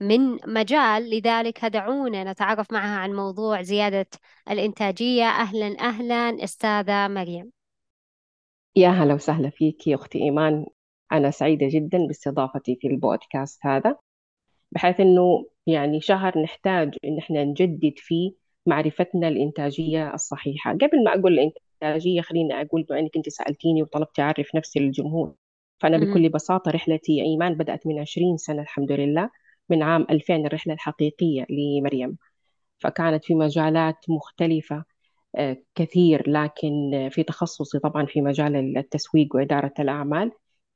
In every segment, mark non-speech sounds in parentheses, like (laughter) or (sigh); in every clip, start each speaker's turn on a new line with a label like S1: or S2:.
S1: من مجال لذلك دعونا نتعرف معها عن موضوع زيادة الإنتاجية. أهلا أهلا أستاذة مريم.
S2: يا هلا وسهلا فيك يا أختي إيمان. أنا سعيدة جدا باستضافتي في البودكاست هذا بحيث أنه يعني شهر نحتاج أن إحنا نجدد فيه معرفتنا الإنتاجية الصحيحة. قبل ما أقول الإنتاجية خليني أقول بما أنك أنت سألتيني وطلبتي أعرف نفسي للجمهور. فأنا بكل بساطة رحلتي إيمان بدأت من 20 سنة الحمد لله. من عام 2000 الرحلة الحقيقية لمريم. فكانت في مجالات مختلفة آه، كثير لكن في تخصصي طبعا في مجال التسويق وإدارة الأعمال.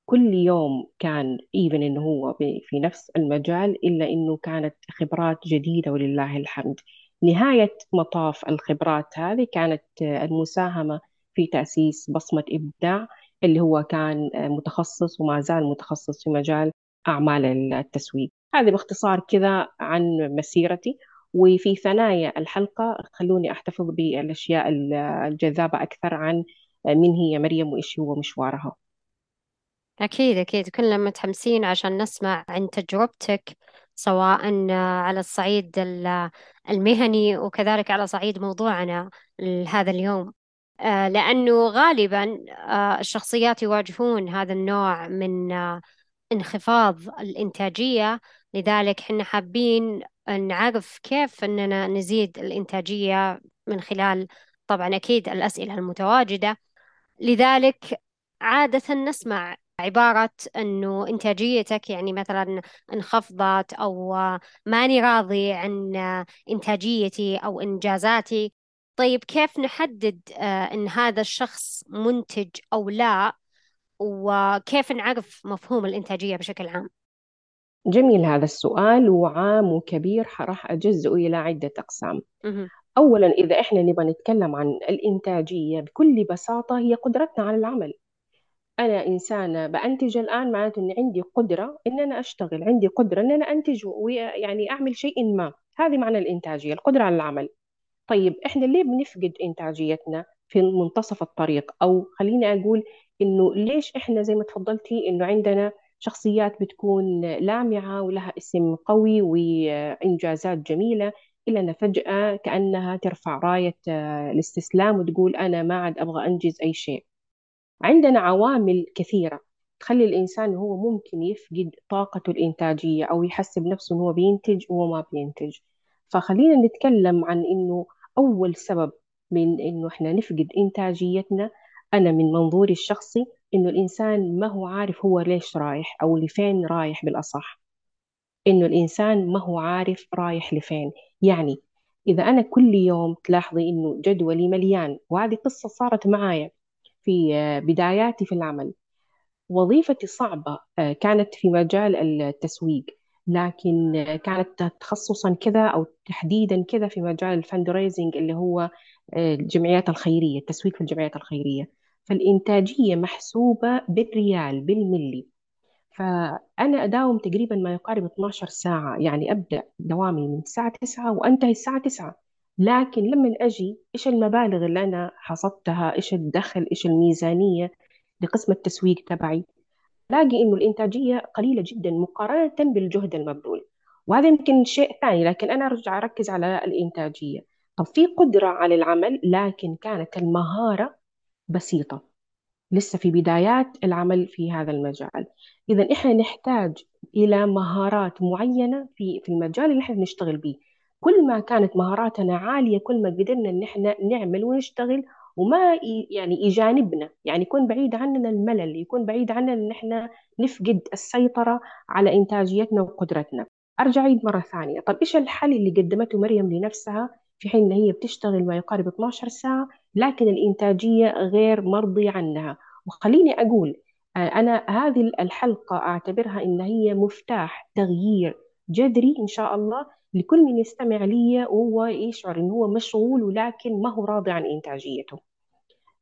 S2: كل يوم كان إيفن إنه هو في نفس المجال إلا إنه كانت خبرات جديدة ولله الحمد. نهاية مطاف الخبرات هذه كانت المساهمة في تأسيس بصمة إبداع اللي هو كان متخصص وما زال متخصص في مجال أعمال التسويق. هذه باختصار كذا عن مسيرتي. وفي ثنايا الحلقة خلوني أحتفظ بالأشياء الجذابة أكثر عن من هي مريم وإيش هو مشوارها
S1: أكيد أكيد. كلنا متحمسين عشان نسمع عن تجربتك سواء على الصعيد المهني وكذلك على صعيد موضوعنا هذا اليوم. آه، لأنه غالبا آه، الشخصيات يواجهون هذا النوع من آه، انخفاض الإنتاجية لذلك حنا حابين نعرف كيف أننا نزيد الإنتاجية من خلال طبعا أكيد الأسئلة المتواجدة. لذلك عادة نسمع عبارة أنه إنتاجيتك يعني مثلا انخفضت أو ماني راضي عن إنتاجيتي أو إنجازاتي. طيب كيف نحدد آه، أن هذا الشخص منتج أو لا؟ وكيف نعرف مفهوم الإنتاجية بشكل عام؟
S2: جميل هذا السؤال وعام وكبير راح أجزئه إلى عدة أقسام. أولا إذا إحنا نبغى نتكلم عن الإنتاجية بكل بساطة هي قدرتنا على العمل. أنا إنسانة بأنتج الآن معناته إن عندي قدرة إن أنا أشتغل عندي قدرة إن أنا أنتج ويعني أعمل شيء ما. هذه معنى الإنتاجية القدرة على العمل. طيب إحنا ليه بنفقد إنتاجيتنا في منتصف الطريق؟ أو خليني أقول إنه ليش إحنا زي ما تفضلتي إنه عندنا شخصيات بتكون لامعة ولها اسم قوي وإنجازات جميلة إلا أن فجأة كأنها ترفع راية آه، الاستسلام وتقول أنا ما عاد أبغى أنجز أي شيء. عندنا عوامل كثيرة تخلي الإنسان هو ممكن يفقد طاقته الإنتاجية أو يحسب نفسه هو بينتج وهو ما بينتج. فخلينا نتكلم عن إنه أول سبب من إنه إحنا نفقد إنتاجيتنا أنا من منظوري الشخصي إنه الإنسان ما هو عارف هو ليش رايح أو لفين رايح بالأصح. إنه الإنسان ما هو عارف رايح لفين. يعني إذا أنا كل يوم تلاحظي إنه جدولي مليان وهذه قصة صارت معايا في بداياتي في العمل. وظيفتي صعبة آه، كانت في مجال التسويق لكن كانت تخصصا كذا أو تحديدا كذا في مجال الفند اللي هو آه، الجمعيات الخيرية التسويق في الجمعيات الخيرية. فالإنتاجية محسوبة بالريال بالملي. فأنا أداوم تقريبا ما يقارب 12 ساعة. يعني أبدأ دوامي من الساعة 9 وأنتهي الساعة 9 لكن لما أجي إيش المبالغ اللي أنا حصدتها؟ إيش الدخل؟ إيش الميزانية لقسم التسويق تبعي؟ لاقي إنه الإنتاجية قليلة جدا مقارنة بالجهد المبذول. وهذا يمكن شيء ثاني لكن أنا أرجع أركز على الإنتاجية. طب في قدرة على العمل لكن كانت المهارة بسيطة. لسه في بدايات العمل في هذا المجال. إذا إحنا نحتاج إلى مهارات معينة في في المجال اللي إحنا بنشتغل به كل ما كانت مهاراتنا عالية كل ما قدرنا إن إحنا نعمل ونشتغل وما يعني يجانبنا يعني يكون بعيد عننا الملل يكون بعيد عننا إن إحنا نفقد السيطرة على إنتاجيتنا وقدرتنا. أرجع عيد مرة ثانية. طب إيش الحل اللي قدمته مريم لنفسها في حين هي بتشتغل ما يقارب 12 ساعة لكن الإنتاجية غير مرضي عنها. وخليني أقول آه، أنا هذه الحلقة أعتبرها إن هي مفتاح تغيير جذري إن شاء الله لكل من يستمع لي وهو يشعر إنه هو مشغول ولكن ما هو راضي عن إنتاجيته.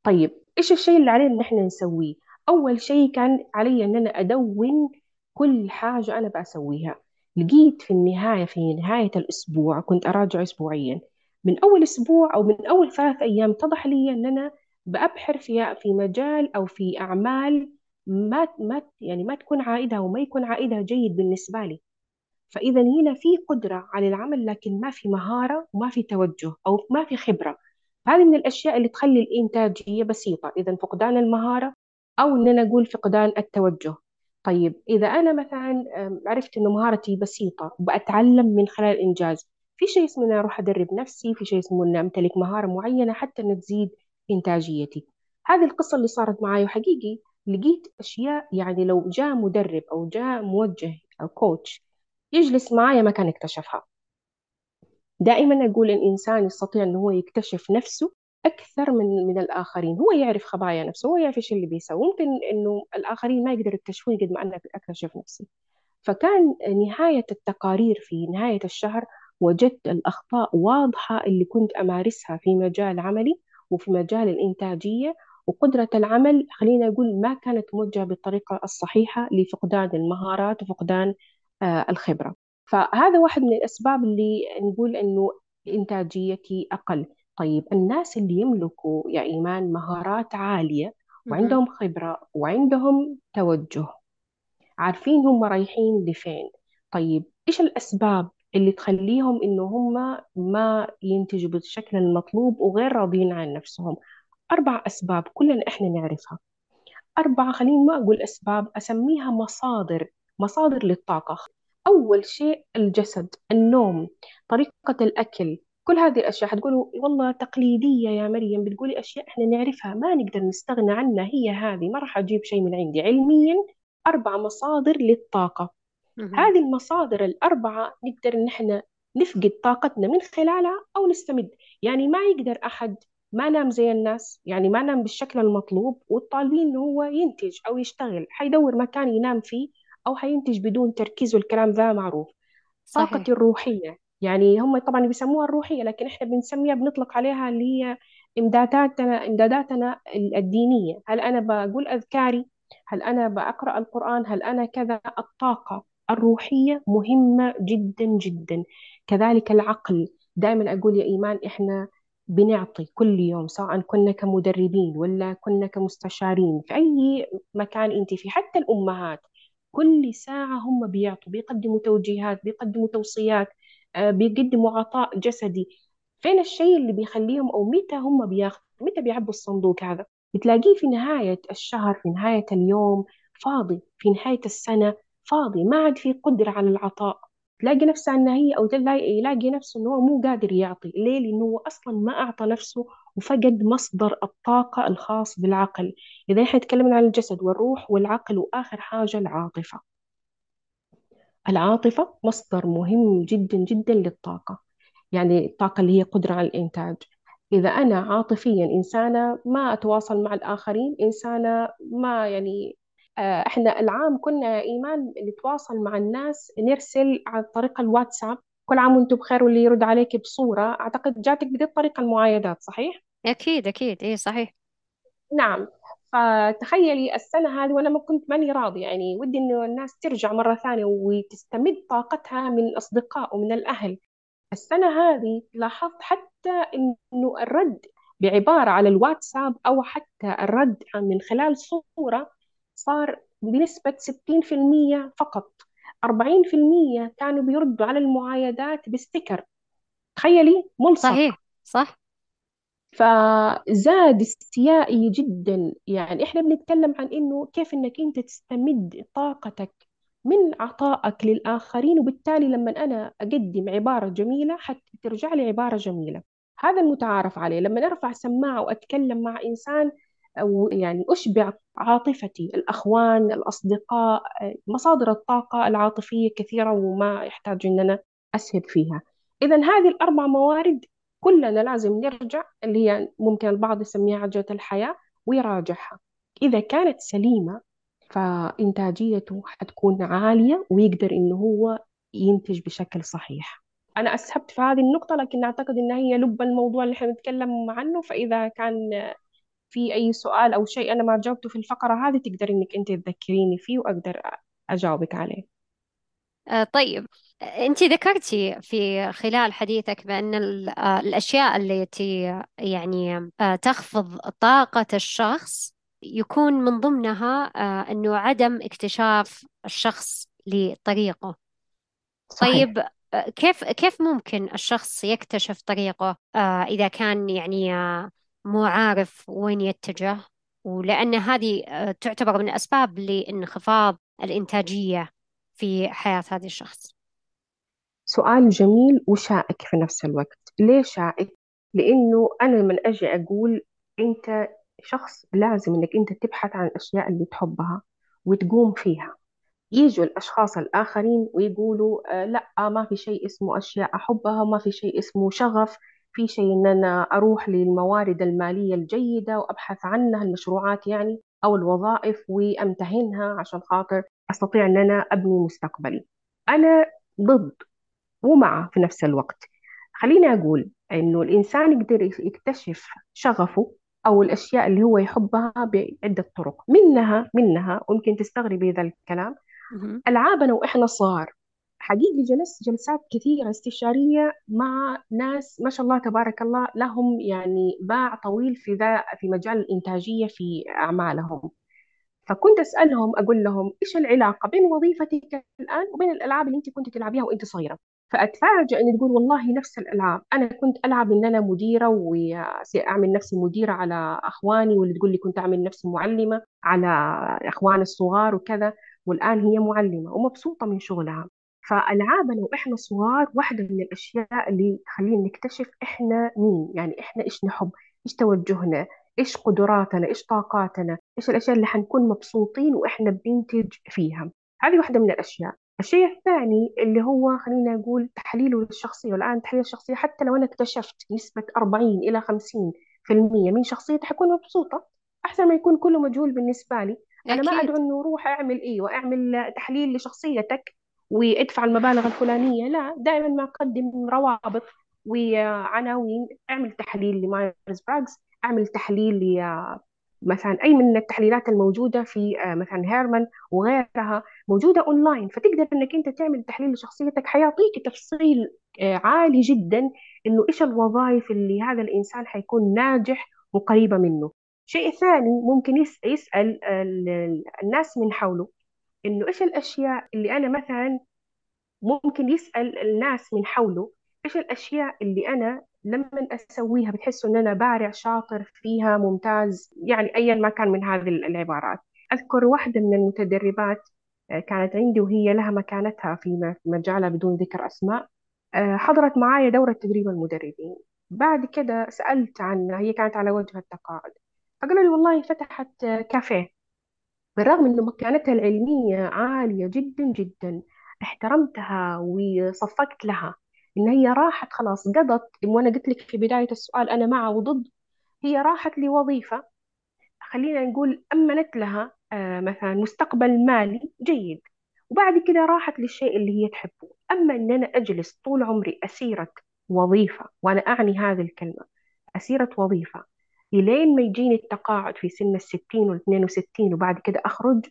S2: طيب إيش الشيء اللي علينا إن إحنا نسويه؟ أول شيء كان علي إن أنا أدون كل حاجة أنا بسويها لقيت في النهاية في نهاية الأسبوع كنت أراجع أسبوعيا. من أول أسبوع أو من أول ثلاث أيام اتضح لي أن أنا بأبحر في في مجال أو في أعمال ما ما يعني ما تكون عائدها وما يكون عائدها جيد بالنسبة لي. فإذا هنا في قدرة على العمل لكن ما في مهارة وما في توجه أو ما في خبرة. هذه من الأشياء اللي تخلي الإنتاجية بسيطة إذا فقدان المهارة أو إن أنا أقول فقدان التوجه. طيب إذا أنا مثلا عرفت إنه مهارتي بسيطة وبأتعلم من خلال الإنجاز في شيء اسمه إني أروح أدرب نفسي في شيء اسمه إني أمتلك مهارة معينة حتى إنها تزيد إنتاجيتي. هذه القصة اللي صارت معي وحقيقي لقيت أشياء يعني لو جاء مدرب أو جاء موجه أو كوتش يجلس معايا ما كان اكتشفها. دائما أقول الإنسان يستطيع أنه هو يكتشف نفسه أكثر من من الآخرين. هو يعرف خبايا نفسه هو يعرف إيش اللي بيسوي. ممكن إنه الآخرين ما يقدروا يكتشفوني قد ما أنا أكتشف نفسي. فكان نهاية التقارير في نهاية الشهر وجدت الأخطاء واضحة اللي كنت أمارسها في مجال عملي وفي مجال الإنتاجية وقدرة العمل خلينا أقول ما كانت موجهة بالطريقة الصحيحة لفقدان المهارات وفقدان آه، الخبرة. فهذا واحد من الأسباب اللي نقول إنه إنتاجيتي أقل. طيب الناس اللي يملكوا يا إيمان مهارات عالية وعندهم خبرة وعندهم توجه عارفين هم رايحين لفين. طيب إيش الأسباب اللي تخليهم إنه هم ما ينتجوا بالشكل المطلوب وغير راضيين عن نفسهم. أربع أسباب كلنا إحنا نعرفها. أربعة خليني ما أقول أسباب أسميها مصادر مصادر للطاقة. أول شيء الجسد النوم طريقة الأكل. كل هذه الأشياء حتقولوا والله تقليدية يا مريم بتقولي أشياء إحنا نعرفها ما نقدر نستغنى عنها هي هذه ما راح أجيب شيء من عندي. علميا أربع مصادر للطاقة. هذه المصادر الأربعة نقدر إن إحنا نفقد طاقتنا من خلالها أو نستمد. يعني ما يقدر أحد ما نام زي الناس يعني ما نام بالشكل المطلوب والطالبين إنه هو ينتج أو يشتغل. حيدور مكان ينام فيه أو حينتج بدون تركيز والكلام ذا معروف.
S1: صحيح.
S2: طاقتي الروحية يعني هم طبعا بيسموها الروحية لكن إحنا بنسميها بنطلق عليها اللي هي إمداداتنا إمداداتنا الدينية. هل أنا بقول أذكاري؟ هل أنا بقرأ القرآن؟ هل أنا كذا؟ الطاقة. الروحية مهمة جدا جدا. كذلك العقل. دائما أقول يا إيمان إحنا بنعطي كل يوم سواء كنا كمدربين ولا كنا كمستشارين في أي مكان أنت فيه حتى الأمهات. كل ساعة هم بيعطوا بيقدموا توجيهات بيقدموا توصيات آه، بيقدموا عطاء جسدي. فين الشيء اللي بيخليهم أو متى هم بياخذوا متى بيعبوا الصندوق هذا؟ بتلاقيه في نهاية الشهر في نهاية اليوم فاضي. في نهاية السنة فاضي ما عاد في قدرة على العطاء. تلاقي نفسه أنه هي أو يلاقي نفسه أنه هو مو قادر يعطي. ليه؟ لأنه هو أصلا ما أعطى نفسه وفقد مصدر الطاقة الخاص بالعقل. إذا إحنا تكلمنا عن الجسد والروح والعقل وآخر حاجة العاطفة. العاطفة مصدر مهم جدا جدا للطاقة. يعني الطاقة اللي هي قدرة على الإنتاج. إذا أنا عاطفيا إنسانة ما أتواصل مع الآخرين إنسانة ما يعني آه، إحنا العام كنا إيمان نتواصل مع الناس نرسل عن طريق الواتساب كل عام وأنتم بخير واللي يرد عليك بصورة. أعتقد جاتك بهذه الطريقة المعايدات صحيح؟
S1: أكيد أكيد. إيه صحيح.
S2: نعم. فتخيلي السنة هذه وأنا ما كنت ماني راضية يعني ودي إنه الناس ترجع مرة ثانية وتستمد طاقتها من الأصدقاء ومن الأهل. السنة هذه لاحظت حتى إنه الرد بعبارة على الواتساب أو حتى الرد من خلال صورة صار بنسبة 60% فقط. 40% كانوا بيردوا على المعايدات بستيكر. تخيلي ملصق.
S1: صحيح صح.
S2: فزاد استيائي جدا. يعني إحنا بنتكلم عن إنه كيف إنك أنت تستمد طاقتك من عطائك للآخرين وبالتالي لما أنا أقدم عبارة جميلة حتى ترجع لي عبارة جميلة. هذا المتعارف عليه. لما أرفع سماعة وأتكلم مع إنسان أو يعني أشبع عاطفتي الأخوان الأصدقاء مصادر الطاقة العاطفية كثيرة وما يحتاج أن أنا أسهب فيها. إذا هذه الأربع موارد كلنا لازم نرجع اللي هي ممكن البعض يسميها عجلة الحياة ويراجعها. إذا كانت سليمة فإنتاجيته حتكون عالية ويقدر إنه هو ينتج بشكل صحيح. أنا أسهبت في هذه النقطة لكن أعتقد أنها هي لب الموضوع اللي إحنا بنتكلم عنه فإذا كان في أي سؤال أو شيء أنا ما جاوبته في الفقرة هذه تقدري إنك أنت تذكريني فيه وأقدر أجاوبك عليه.
S1: آه، طيب. أنت ذكرتي في خلال حديثك بأن آه، الأشياء التي يعني آه، تخفض طاقة الشخص يكون من ضمنها أنه عدم اكتشاف الشخص لطريقه.
S2: صحيح.
S1: طيب كيف كيف ممكن الشخص يكتشف طريقه إذا كان يعني مو عارف وين يتجه ولأن هذه آه، تعتبر من الأسباب لانخفاض الإنتاجية في حياة هذا الشخص.
S2: سؤال جميل وشائك في نفس الوقت. ليه شائك؟ لأنه أنا من أجي أقول أنت شخص لازم إنك أنت تبحث عن الأشياء اللي تحبها وتقوم فيها. يجوا الأشخاص الآخرين ويقولوا آه لا ما في شيء اسمه أشياء أحبها وما في شيء اسمه شغف. في شيء إن أنا أروح للموارد المالية الجيدة وأبحث عنها المشروعات يعني أو الوظائف وأمتهنها عشان خاطر أستطيع إن أنا أبني مستقبلي أنا ضد ومع في نفس الوقت. خليني أقول إنه الإنسان يقدر يكتشف شغفه أو الأشياء اللي هو يحبها بعدة طرق. منها منها ويمكن تستغربي ذا الكلام
S1: مهم.
S2: ألعابنا وإحنا صغار. حقيقي جلست جلسات كثيرة استشارية مع ناس ما شاء الله تبارك الله لهم يعني باع طويل في ذا في مجال الإنتاجية في أعمالهم. فكنت أسألهم أقول لهم إيش العلاقة بين وظيفتك الآن وبين الألعاب اللي أنت كنت تلعبيها وأنت صغيرة؟ فأتفاجأ إن تقول والله نفس الألعاب. أنا كنت ألعب إن أنا مديرة وأعمل نفسي مديرة على أخواني واللي تقول لي كنت أعمل نفسي معلمة على أخواني الصغار وكذا والآن هي معلمة ومبسوطة من شغلها. فألعابنا وإحنا صغار واحدة من الأشياء اللي تخلينا نكتشف إحنا مين يعني إحنا إيش نحب إيش توجهنا إيش قدراتنا إيش طاقاتنا إيش الأشياء اللي حنكون مبسوطين وإحنا بننتج فيها. هذه واحدة من الأشياء. الشيء الثاني اللي هو خلينا نقول تحليله للشخصية والآن تحليل الشخصية حتى لو أنا اكتشفت نسبة 40 إلى 50% من شخصيتي حكون مبسوطة أحسن ما يكون كله مجهول بالنسبة لي. أنا ما أدعو إنه روح أعمل إيه وأعمل تحليل لشخصيتك وادفع المبالغ الفلانية. لا دائما ما أقدم روابط. وعناوين أعمل تحليل ل Myers Briggs أعمل تحليل ل مثلا أي من التحليلات الموجودة في آه، مثلا Herrmann وغيرها موجودة أونلاين. فتقدر إنك أنت تعمل تحليل لشخصيتك. حيعطيك تفصيل آه، عالي جدا إنه إيش الوظائف اللي هذا الإنسان حيكون ناجح وقريبة منه. شيء ثاني ممكن يس- يسأل ال- الناس من حوله. إنه إيش الأشياء اللي أنا مثلا ممكن يسأل الناس من حوله إيش الأشياء اللي أنا لما أسويها بتحسوا إن أنا بارع شاطر فيها ممتاز؟ يعني ايا ما كان من هذه العبارات. أذكر واحدة من المتدربات آه، كانت عندي وهي لها مكانتها في مجالها بدون ذكر أسماء آه، حضرت معايا دورة تدريب المدربين. بعد كده سألت عنها هي كانت على وجه التقاعد. فقالوا لي والله فتحت آه، كافيه. بالرغم أن مكانتها العلمية عالية جدا جدا احترمتها وصفقت لها. إن هي راحت خلاص قضت. وأنا قلت لك في بداية السؤال أنا مع وضد. هي راحت لوظيفة. خلينا نقول أمنت لها آه، مثلا مستقبل مالي جيد. وبعد كده راحت للشيء اللي هي تحبه. أما أن أنا أجلس طول عمري أسيرة وظيفة وأنا أعني هذه الكلمة أسيرة وظيفة إلين ما يجيني التقاعد في سن الستين والاثنين وستين وبعد كده أخرج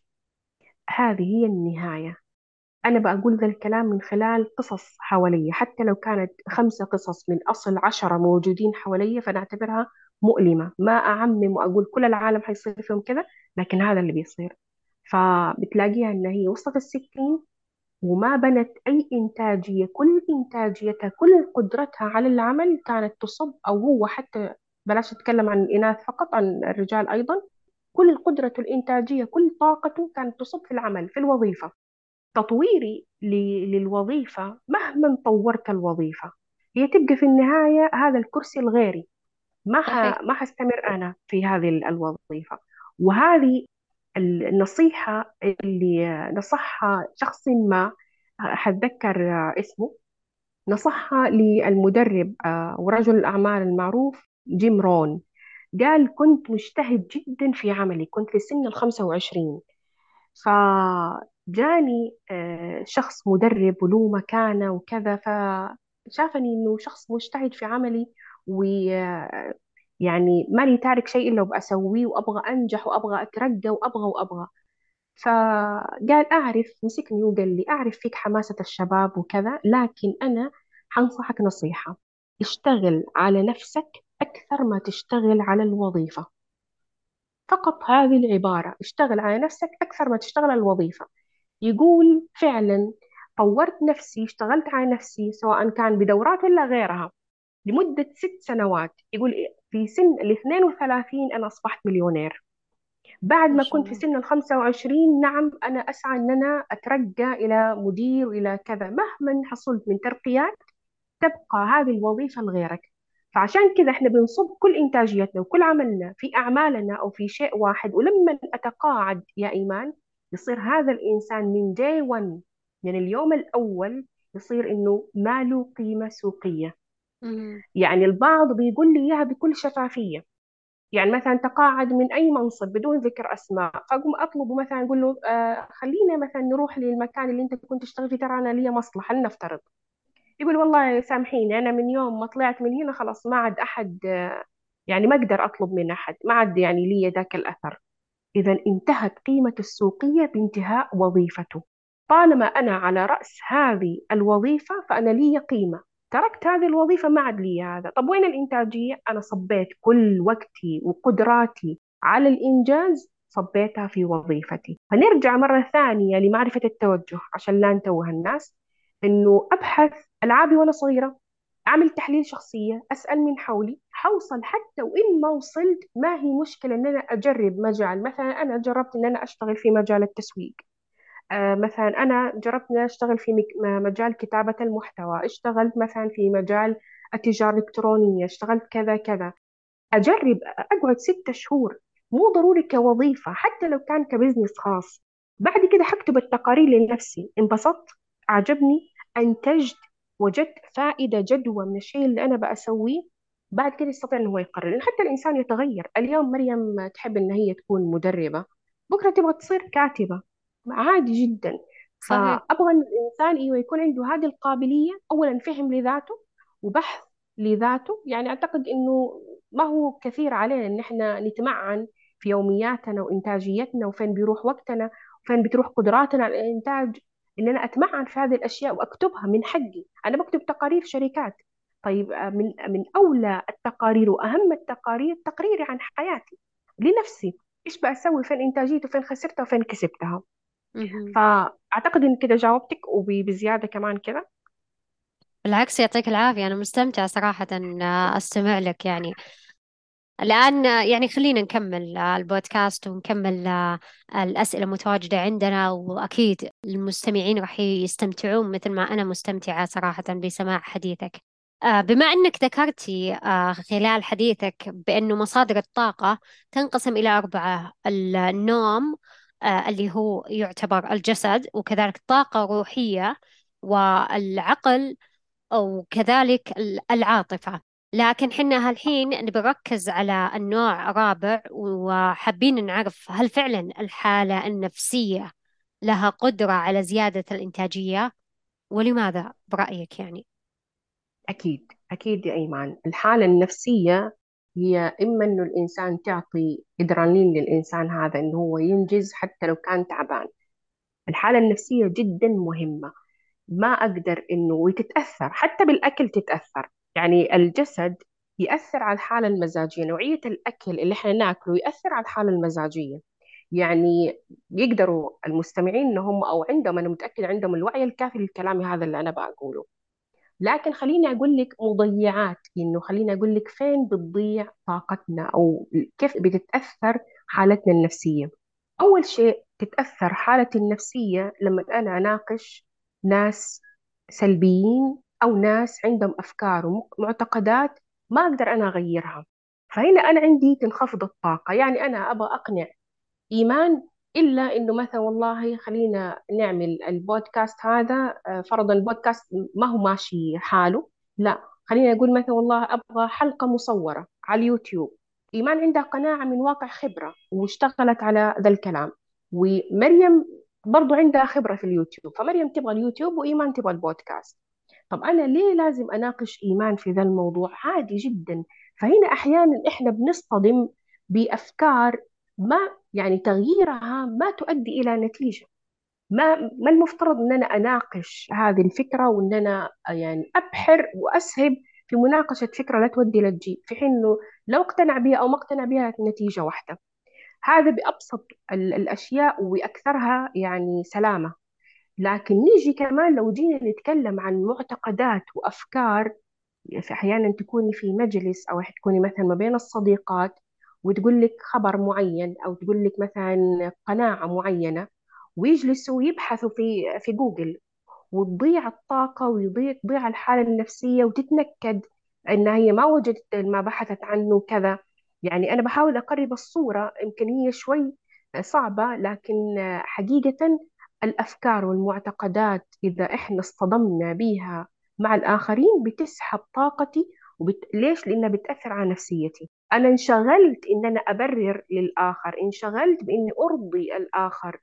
S2: هذه هي النهاية. أنا بقول ذا الكلام من خلال قصص حواليا حتى لو كانت خمسة قصص من أصل عشرة موجودين حواليا فنعتبرها مؤلمة. ما أعمم وأقول كل العالم حيصير فيهم كذا لكن هذا اللي بيصير. فبتلاقيها إن هي وصلت الستين وما بنت أي إنتاجية كل إنتاجيتها كل قدرتها على العمل كانت تصب أو هو حتى بلاش نتكلم عن الإناث فقط عن الرجال أيضا. كل قدرته الإنتاجية كل طاقته كانت تصب في العمل في الوظيفة. تطويري للوظيفة مهما طورت الوظيفة. هي تبقى في النهاية هذا الكرسي الغيري. ما
S1: صحيح.
S2: ح... ما حستمر أنا في هذه ال- الوظيفة. وهذه ال- النصيحة اللي نصحها شخص ما حتذكر اسمه. نصحها للمدرب آه، ورجل الأعمال المعروف جيم رون. قال كنت مجتهد جدا في عملي كنت في سن الخمسة وعشرين. فجاني آه، شخص مدرب وله مكانة وكذا شافني إنه شخص مجتهد في عملي و يعني ماني تارك شيء إلا وبأسويه وأبغى أنجح وأبغى أترقى وأبغى وأبغى. فقال أعرف مسكني وقال لي أعرف فيك حماسة الشباب وكذا لكن أنا حنصحك نصيحة. اشتغل على نفسك أكثر ما تشتغل على الوظيفة. فقط هذه العبارة اشتغل على نفسك أكثر ما تشتغل على الوظيفة. يقول فعلا طورت نفسي اشتغلت على نفسي سواء كان بدورات ولا غيرها لمدة ست سنوات. يقول في سن ال 32 أنا أصبحت مليونير. بعد ما كنت في سن ال 25 نعم أنا أسعى أن أنا أترقى إلى مدير وإلى كذا. مهما حصلت من ترقيات تبقى هذه الوظيفة لغيرك. فعشان كذا إحنا بنصب كل إنتاجيتنا وكل عملنا في أعمالنا أو في شيء واحد ولما أتقاعد يا إيمان يصير هذا الإنسان من day one من اليوم الأول يصير إنه ما له قيمة سوقية. يعني البعض بيقول لي إياها بكل شفافية. يعني مثلا تقاعد من أي منصب بدون ذكر أسماء فأقوم أطلبه مثلا أقول له آه خلينا مثلا نروح للمكان اللي أنت كنت تشتغل فيه ترى أنا لي مصلحة لنفترض. يقول والله سامحيني أنا من يوم ما طلعت من هنا خلاص ما عاد آه يعني ما أقدر أطلب من أحد ما عاد يعني لي ذاك الأثر. إذا انتهت قيمة السوقية بانتهاء وظيفته. طالما أنا على رأس هذه الوظيفة فأنا لي قيمة. تركت هذه الوظيفة ما عاد لي هذا. طب وين الإنتاجية؟ أنا صبيت كل وقتي وقدراتي على الإنجاز صبيتها في وظيفتي. فنرجع مرة ثانية لمعرفة التوجه عشان لا نتوه الناس. إنه أبحث ألعابي وأنا صغيرة أعمل تحليل شخصية أسأل من حولي حوصل حتى وإن ما وصلت ما هي مشكلة إن أنا أجرب مجال. مثلا أنا جربت إن أنا أشتغل في مجال التسويق. آه مثلا أنا جربت إن أنا أشتغل في مجال كتابة المحتوى. اشتغلت مثلا في مجال التجارة الإلكترونية. اشتغلت كذا كذا. أجرب أقعد ستة شهور. مو ضروري كوظيفة حتى لو كان كبزنس خاص. بعد كده حكتب التقارير لنفسي. انبسطت؟ عجبني أنتجت وجدت فائدة جدوى من الشيء اللي أنا بأسويه بعد كده يستطيع أنه هو يقرر. لأن حتى الإنسان يتغير. اليوم مريم تحب أن هي تكون مدربة. بكرة تبغى تصير كاتبة. عادي جدا.
S1: صحيح.
S2: فأبغى أن الإنسان أيوة يكون عنده هذه القابلية. أولا فهم لذاته وبحث لذاته. يعني أعتقد أنه ما هو كثير علينا أن إحنا نتمعن في يومياتنا وإنتاجيتنا وفين بيروح وقتنا وفين بتروح قدراتنا. على الإنتاج إن أنا أتمعن في هذه الأشياء وأكتبها من حقي. أنا بكتب تقارير شركات. طيب من من أولى التقارير وأهم التقارير تقريري عن حياتي لنفسي. إيش بسوي فين إنتاجيتي؟ وفين خسرتها؟ وفين كسبتها؟ فأعتقد إن كده جاوبتك وبزيادة كمان كده.
S1: بالعكس يعطيك العافية. أنا مستمتعة صراحة أستمع لك يعني. الآن يعني خلينا نكمل البودكاست ونكمل الأسئلة متواجدة عندنا وأكيد المستمعين راح يستمتعون مثل ما أنا مستمتعة صراحة بسماع حديثك. بما أنك ذكرتي خلال حديثك بأنه مصادر الطاقة تنقسم إلى أربعة النوم اللي هو يعتبر الجسد وكذلك طاقة روحية والعقل وكذلك العاطفة. لكن حنا هالحين نبي نركز على النوع رابع وحابين نعرف هل فعلا الحالة النفسية لها قدرة على زيادة الإنتاجية؟ ولماذا؟ برأيك يعني؟
S2: أكيد أكيد يا إيمان. الحالة النفسية هي إما إنه الإنسان تعطي إدرانين للإنسان هذا إنه هو ينجز حتى لو كان تعبان. الحالة النفسية جدا مهمة. ما أقدر إنه وتتأثر حتى بالأكل تتأثر. يعني الجسد يأثر على الحالة المزاجية نوعية الأكل اللي إحنا ناكله يأثر على الحالة المزاجية. يعني يقدروا المستمعين إنهم أو عندهم أنا متاكد عندهم الوعي الكافي للكلام هذا اللي أنا بقوله. لكن خليني أقول لك مضيعات إنه خليني أقول لك فين بتضيع طاقتنا أو كيف بتتأثر حالتنا النفسية. أول شيء تتأثر حالتي النفسية لما أنا أناقش ناس سلبيين أو ناس عندهم أفكار ومعتقدات ما أقدر أنا أغيرها. فهنا أنا عندي تنخفض الطاقة. يعني أنا أبغى أقنع إيمان إلا إنه مثلا والله خلينا نعمل البودكاست هذا فرضا البودكاست ما هو ماشي حاله. لا خلينا نقول مثلا والله أبغى حلقة مصورة على اليوتيوب. إيمان عندها قناعة من واقع خبرة واشتغلت على ذا الكلام. ومريم برضو عندها خبرة في اليوتيوب. فمريم تبغى اليوتيوب وإيمان تبغى البودكاست. طب أنا ليه لازم أناقش إيمان في ذا الموضوع؟ عادي جدا. فهنا أحيانا إحنا بنصطدم بأفكار ما يعني تغييرها ما تؤدي إلى نتيجة. ما ما المفترض إن أنا أناقش هذه الفكرة وإن أنا يعني أبحر وأسهب في مناقشة فكرة لا تودي لا تجيب في حين إنه لو اقتنع بها أو ما اقتنع بها نتيجة واحدة. هذا بأبسط ال- الأشياء واكثرها يعني سلامة. لكن نيجي كمان لو جينا نتكلم عن معتقدات وأفكار في أحيانا تكوني في مجلس أو تكوني مثلا ما بين الصديقات وتقول لك خبر معين أو تقول لك مثلا قناعة معينة ويجلسوا يبحثوا في في جوجل وتضيع الطاقة ويضيع تضيع الحالة النفسية وتتنكد إن هي ما وجدت ما بحثت عنه كذا. يعني أنا بحاول أقرب الصورة يمكن هي شوي صعبة لكن حقيقة الأفكار والمعتقدات إذا إحنا اصطدمنا بيها مع الآخرين بتسحب طاقتي وبت... ليش؟ لأنها بتأثر على نفسيتي. أنا انشغلت إن أنا أبرر للآخر انشغلت بإني أرضي الآخر.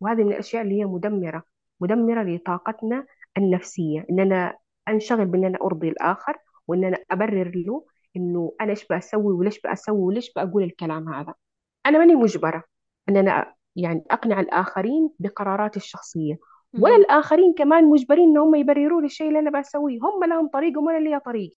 S2: وهذه من الأشياء اللي هي مدمرة مدمرة لطاقتنا النفسية. إن أنا أنشغل بإن أنا أرضي الآخر وإن أنا أبرر له إنه أنا إيش بسوي وليش بسوي وليش بقول الكلام هذا. أنا ماني مجبرة إن أنا يعني أقنع الآخرين بقراراتي الشخصية. ولا. الآخرين كمان مجبرين إن هم يبرروا لي الشيء اللي أنا بسويه. هم لهم طريقهم وأنا لي طريق.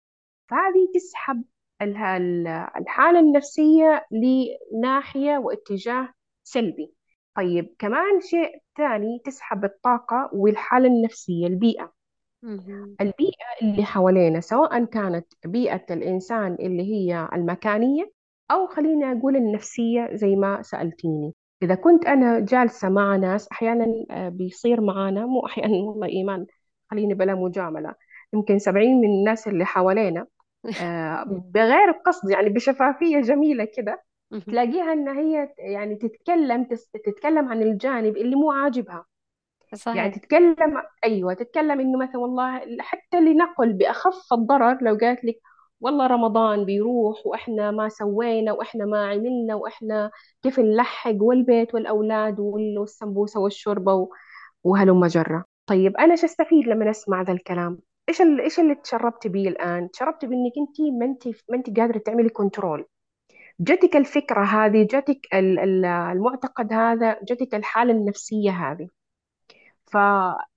S2: فهذه تسحب ال- ال- الحالة النفسية لناحية واتجاه سلبي. طيب كمان شيء ثاني تسحب الطاقة والحالة النفسية البيئة. البيئة اللي حوالينا سواء كانت بيئة الإنسان اللي هي المكانية أو خليني أقول النفسية زي ما سألتيني. إذا كنت أنا جالسة مع ناس أحيانا آه، بيصير معانا مو أحيانا والله إيمان خليني بلا مجاملة يمكن سبعين من الناس اللي حوالينا آه، (laughs) بغير قصد يعني بشفافية جميلة كده. تلاقيها إن هي يعني تتكلم تتكلم عن الجانب اللي مو عاجبها. يعني
S1: صحيح.
S2: تتكلم أيوه تتكلم إنه مثلا والله حتى لنقل بأخف الضرر لو قالت لك والله رمضان بيروح وإحنا ما سوينا وإحنا ما عملنا وإحنا كيف نلحق والبيت والأولاد وال- والسمبوسة والشوربة وهلم جرة. طيب أنا إيش أستفيد لما أسمع ذا الكلام؟ إيش إيش اللي تشربتي بيه الآن؟ تشربتي بانك انت ما انت ما انت قادرة تعملي control جاتك الفكرة هذه جاتك ال- ال- المعتقد هذا جاتك الحالة النفسية هذه. ف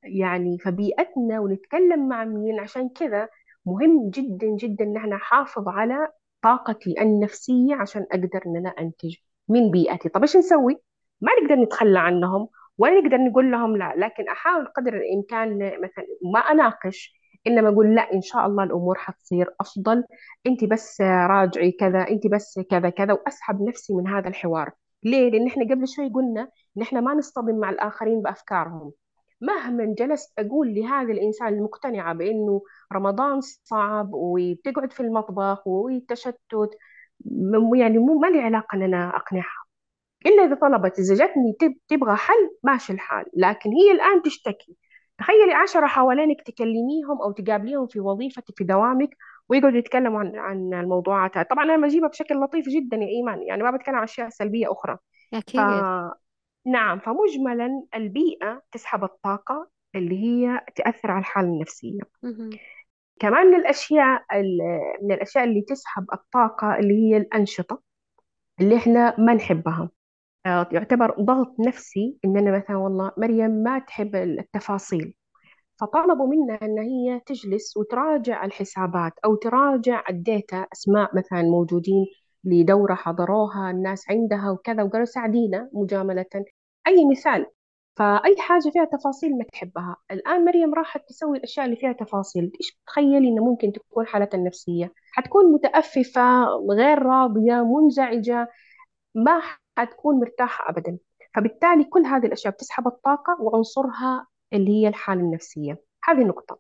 S2: يعني فبيئتنا ونتكلم مع مين؟ عشان كذا مهم جدا جدا ان إحنا نحافظ على طاقتي النفسية عشان أقدر إن أنا أنتج من بيئتي. طب إيش نسوي؟ ما نقدر نتخلى عنهم ولا نقدر نقول لهم لا لكن أحاول قدر الإمكان مثلا ما أناقش إنما أقول لا إن شاء الله الأمور حتصير أفضل. أنت بس راجعي كذا أنت بس كذا كذا وأسحب نفسي من هذا الحوار. ليه؟ لأن إحنا قبل شوي قلنا إن إحنا ما نصطدم مع الآخرين بأفكارهم. مهما جلست أقول لهذا الإنسان المقتنعة بأنه رمضان صعب وبتقعد في المطبخ والتشتت م- يعني مو ما لي علاقة أن أنا أقنعها. إلا إذا طلبت إذا جتني تب- تبغى حل ماشي الحال. لكن هي الآن تشتكي. تخيلي عشرة حوالينك تكلميهم أو تقابليهم في وظيفتك في دوامك ويقعدوا يتكلموا عن عن الموضوعات. طبعا أنا بجيبها بشكل لطيف جدا يا إيمان. يعني ما بتكلم عن أشياء سلبية أخرى. ف
S1: أكيد
S2: نعم فمجملا البيئة تسحب الطاقة اللي هي تأثر على الحالة النفسية.
S1: مهم.
S2: كمان من الأشياء ال- من الأشياء اللي تسحب الطاقة اللي هي الأنشطة اللي إحنا ما نحبها. آه، يعتبر ضغط نفسي إننا مثلا والله مريم ما تحب التفاصيل. فطلبوا منها أن هي تجلس وتراجع الحسابات أو تراجع الداتا أسماء مثلا موجودين لدورة حضروها الناس عندها وكذا وقالوا ساعدينا مجاملة. أي مثال. فأي حاجة فيها تفاصيل ما تحبها. الآن مريم راحت تسوي الأشياء اللي فيها تفاصيل. إيش تخيلي إنه ممكن تكون حالتها النفسية؟ حتكون متأففة غير راضية منزعجة ما حتكون مرتاحة أبدا. فبالتالي كل هذه الأشياء بتسحب الطاقة وعنصرها اللي هي الحالة النفسية. هذه نقطة.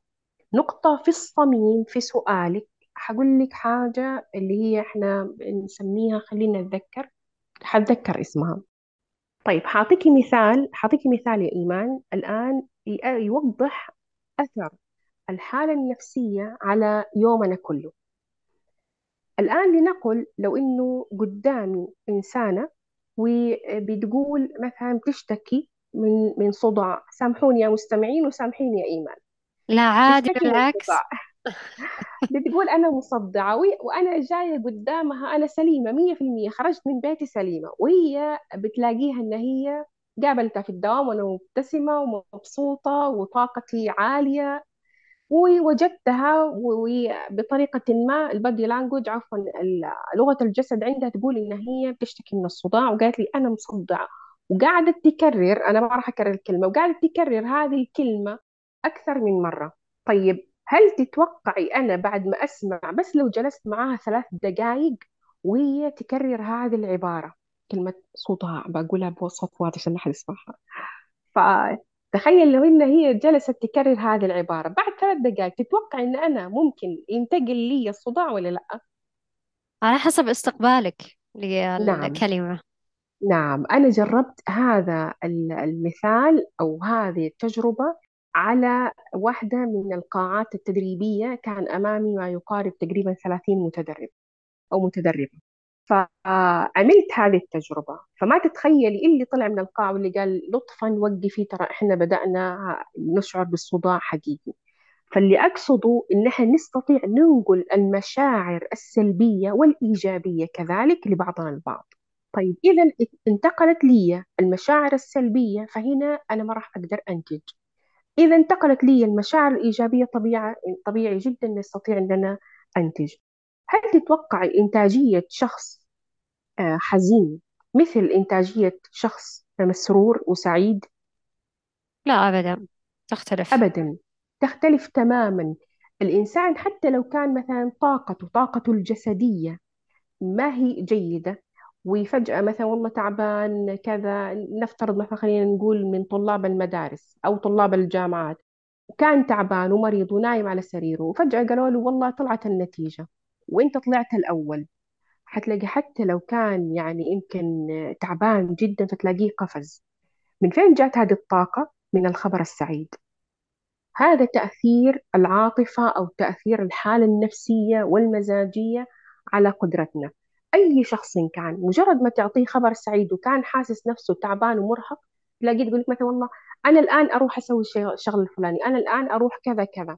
S2: نقطة في الصميم في سؤالك. حقول لك حاجة اللي هي إحنا بنسميها خلينا نتذكر. حتذكر اسمها. طيب حاعطيكي مثال حاعطيكي مثال يا إيمان. الآن ي- يوضح أثر الحالة النفسية على يومنا كله. الآن لنقل لو إنه قدامي إنسانة وبتقول مثلا بتشتكي من من صداع. سامحوني يا مستمعين وسامحيني يا إيمان.
S1: لا عادي
S2: تشتكي من
S1: بالعكس.
S2: بتقول أنا مصدعة وأنا جاية قدامها أنا سليمة مية في المية خرجت من بيتي سليمة. وهي بتلاقيها إن هي قابلتها في الدوام وأنا مبتسمة ومبسوطة وطاقتي عالية. ووجدتها وبطريقة ما البادي لانجوج عفوا لغة الجسد عندها تقول إن هي بتشتكي من الصداع وقالت لي أنا مصدعة. وقاعدة تكرر أنا ما راح أكرر الكلمة وقاعدة تكرر هذه الكلمة أكثر من مرة. طيب هل تتوقعي أنا بعد ما أسمع بس لو جلست معاها ثلاث دقائق وهي تكرر هذه العبارة كلمة صداع بقولها بصوت واطي عشان ما حد يسمعها. فتخيل لو إن هي جلست تكرر هذه العبارة بعد ثلاث دقائق تتوقع إن أنا ممكن ينتقل لي الصداع ولا لأ؟
S1: على حسب استقبالك
S2: نعم.
S1: للكلمة.
S2: نعم. أنا جربت هذا ال- المثال أو هذه التجربة على واحدة من القاعات التدريبية كان أمامي ما يقارب تقريبا 30 متدرب أو متدربة. فعملت هذه التجربة. فما تتخيلي اللي طلع من القاعة واللي قال لطفا وقفي ترى إحنا بدأنا نشعر بالصداع حقيقي. فاللي أقصده إن إحنا نستطيع ننقل المشاعر السلبية والإيجابية كذلك لبعضنا البعض. طيب إذا انتقلت لي المشاعر السلبية فهنا أنا ما راح أقدر أنتج. إذا انتقلت لي المشاعر الإيجابية طبيعة طبيعي جدا نستطيع أن أنا أنتج. هل تتوقعي إنتاجية شخص آه، حزين مثل إنتاجية شخص مسرور وسعيد؟
S1: لا أبدا. تختلف.
S2: أبدا. تختلف تماما. الإنسان حتى لو كان مثلا طاقته طاقته الجسدية ما هي جيدة وفجأة مثلا والله تعبان كذا نفترض مثلا خلينا نقول من طلاب المدارس أو طلاب الجامعات وكان تعبان ومريض ونايم على سريره وفجأة قالوا له والله طلعت النتيجة وأنت طلعت الأول. حتلاقي حتى لو كان يعني يمكن تعبان جدا فتلاقيه قفز. من فين جات هذه الطاقة؟ من الخبر السعيد. هذا تأثير العاطفة أو تأثير الحالة النفسية والمزاجية على قدرتنا. أي شخص كان مجرد ما تعطيه خبر سعيد وكان حاسس نفسه تعبان ومرهق تلاقيه تقول لك مثلا والله أنا الآن أروح أسوي الشيء- الشغل الفلاني أنا الآن أروح كذا كذا.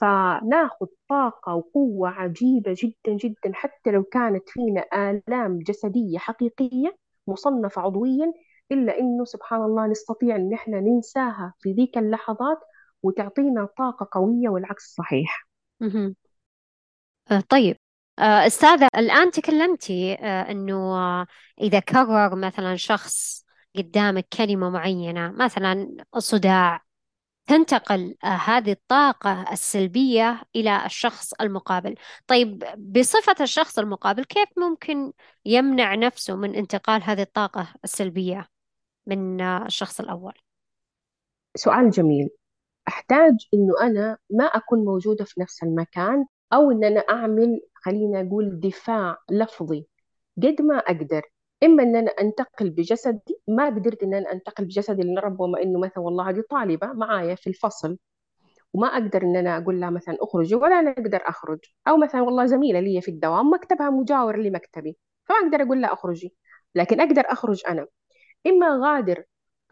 S2: فناخذ طاقة وقوة عجيبة جدا جدا حتى لو كانت فينا آلام جسدية حقيقية مصنفة عضويا إلا إنه سبحان الله نستطيع إن إحنا ننساها في ذيك اللحظات وتعطينا طاقة قوية والعكس صحيح.
S1: آه، طيب. أستاذة الآن تكلمتي آه، أنه آه، إذا كرر مثلا شخص قدامك كلمة معينة مثلا صداع تنتقل آه، هذه الطاقة السلبية إلى الشخص المقابل. طيب بصفة الشخص المقابل كيف ممكن يمنع نفسه من انتقال هذه الطاقة السلبية من آه، الشخص الأول؟
S2: سؤال جميل. أحتاج إنه أنا ما أكون موجودة في نفس المكان أو إن أنا أعمل خلينا أقول دفاع لفظي قد ما أقدر. إما إن أنا أنتقل بجسدي ما قدرت إن أنا أنتقل بجسدي لأن ربما إنه مثلا والله هذه طالبة معايا في الفصل وما أقدر إن أنا أقول لها مثلا أخرجي ولا أنا أقدر أخرج. أو مثلا والله زميلة لي في الدوام مكتبها مجاور لمكتبي فما أقدر أقول لها أخرجي لكن أقدر أخرج أنا. إما غادر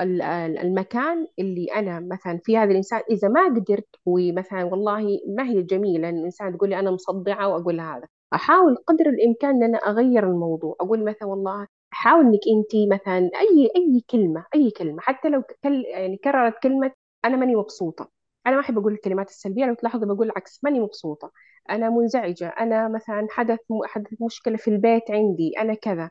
S2: المكان اللي أنا مثلا في هذا الإنسان إذا ما قدرت ومثلا والله ما هي جميلة إن الإنسان تقول لي أنا مصدعة وأقول لها هذا أحاول قدر الإمكان إن أنا أغير الموضوع أقول مثلا والله أحاول إنك أنت مثلا أي أي كلمة أي كلمة حتى لو كل يعني كررت كلمة أنا ماني مبسوطة أنا ما أحب أقول الكلمات السلبية لو تلاحظوا بقول العكس ماني مبسوطة أنا منزعجة أنا مثلا حدث حدث مشكلة في البيت عندي أنا كذا.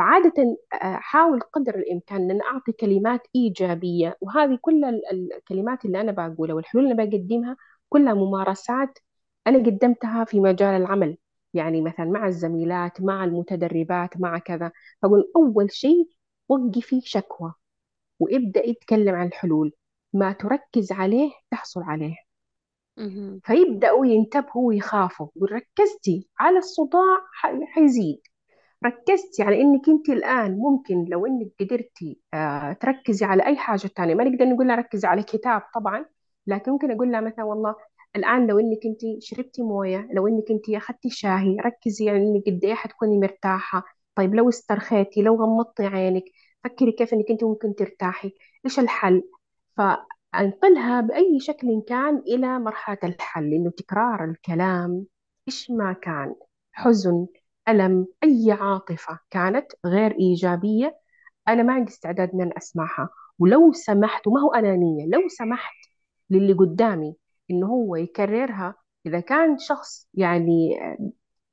S2: فعادة أحاول قدر الإمكان أن أعطي كلمات إيجابية وهذه كل ال- الكلمات اللي أنا بقولها والحلول اللي بقدمها كلها ممارسات أنا قدمتها في مجال العمل. يعني مثلا مع الزميلات مع المتدربات مع كذا. فأقول أول شيء وقفي شكوى وابدأي اتكلم عن الحلول. ما تركز عليه تحصل عليه. فيبدأوا ينتبهوا ويخافوا. يقول ركزتي على الصداع حيزيد. ركزتي على إنك أنت الآن ممكن لو إنك قدرتي آه، تركزي على أي حاجة تانية. ما نقدر نقول لها ركزي على كتاب طبعا لكن ممكن أقول لها مثلا والله الآن لو إنك أنت شربتي موية لو إنك أنت أخذتي شاهي ركزي يعني إنك قد إيه حتكوني مرتاحة. طيب لو استرخيتي لو غمضتي عينك فكري كيف إنك أنت ممكن ترتاحي. إيش الحل؟ أنقلها بأي شكل كان إلى مرحلة الحل لأنه تكرار الكلام. إيش ما كان؟ حزن. ألم أي عاطفة كانت غير إيجابية أنا ما عندي استعداد إن أنا أسمعها. ولو سمحت وما هو أنانية لو سمحت للي قدامي إنه هو يكررها إذا كان شخص يعني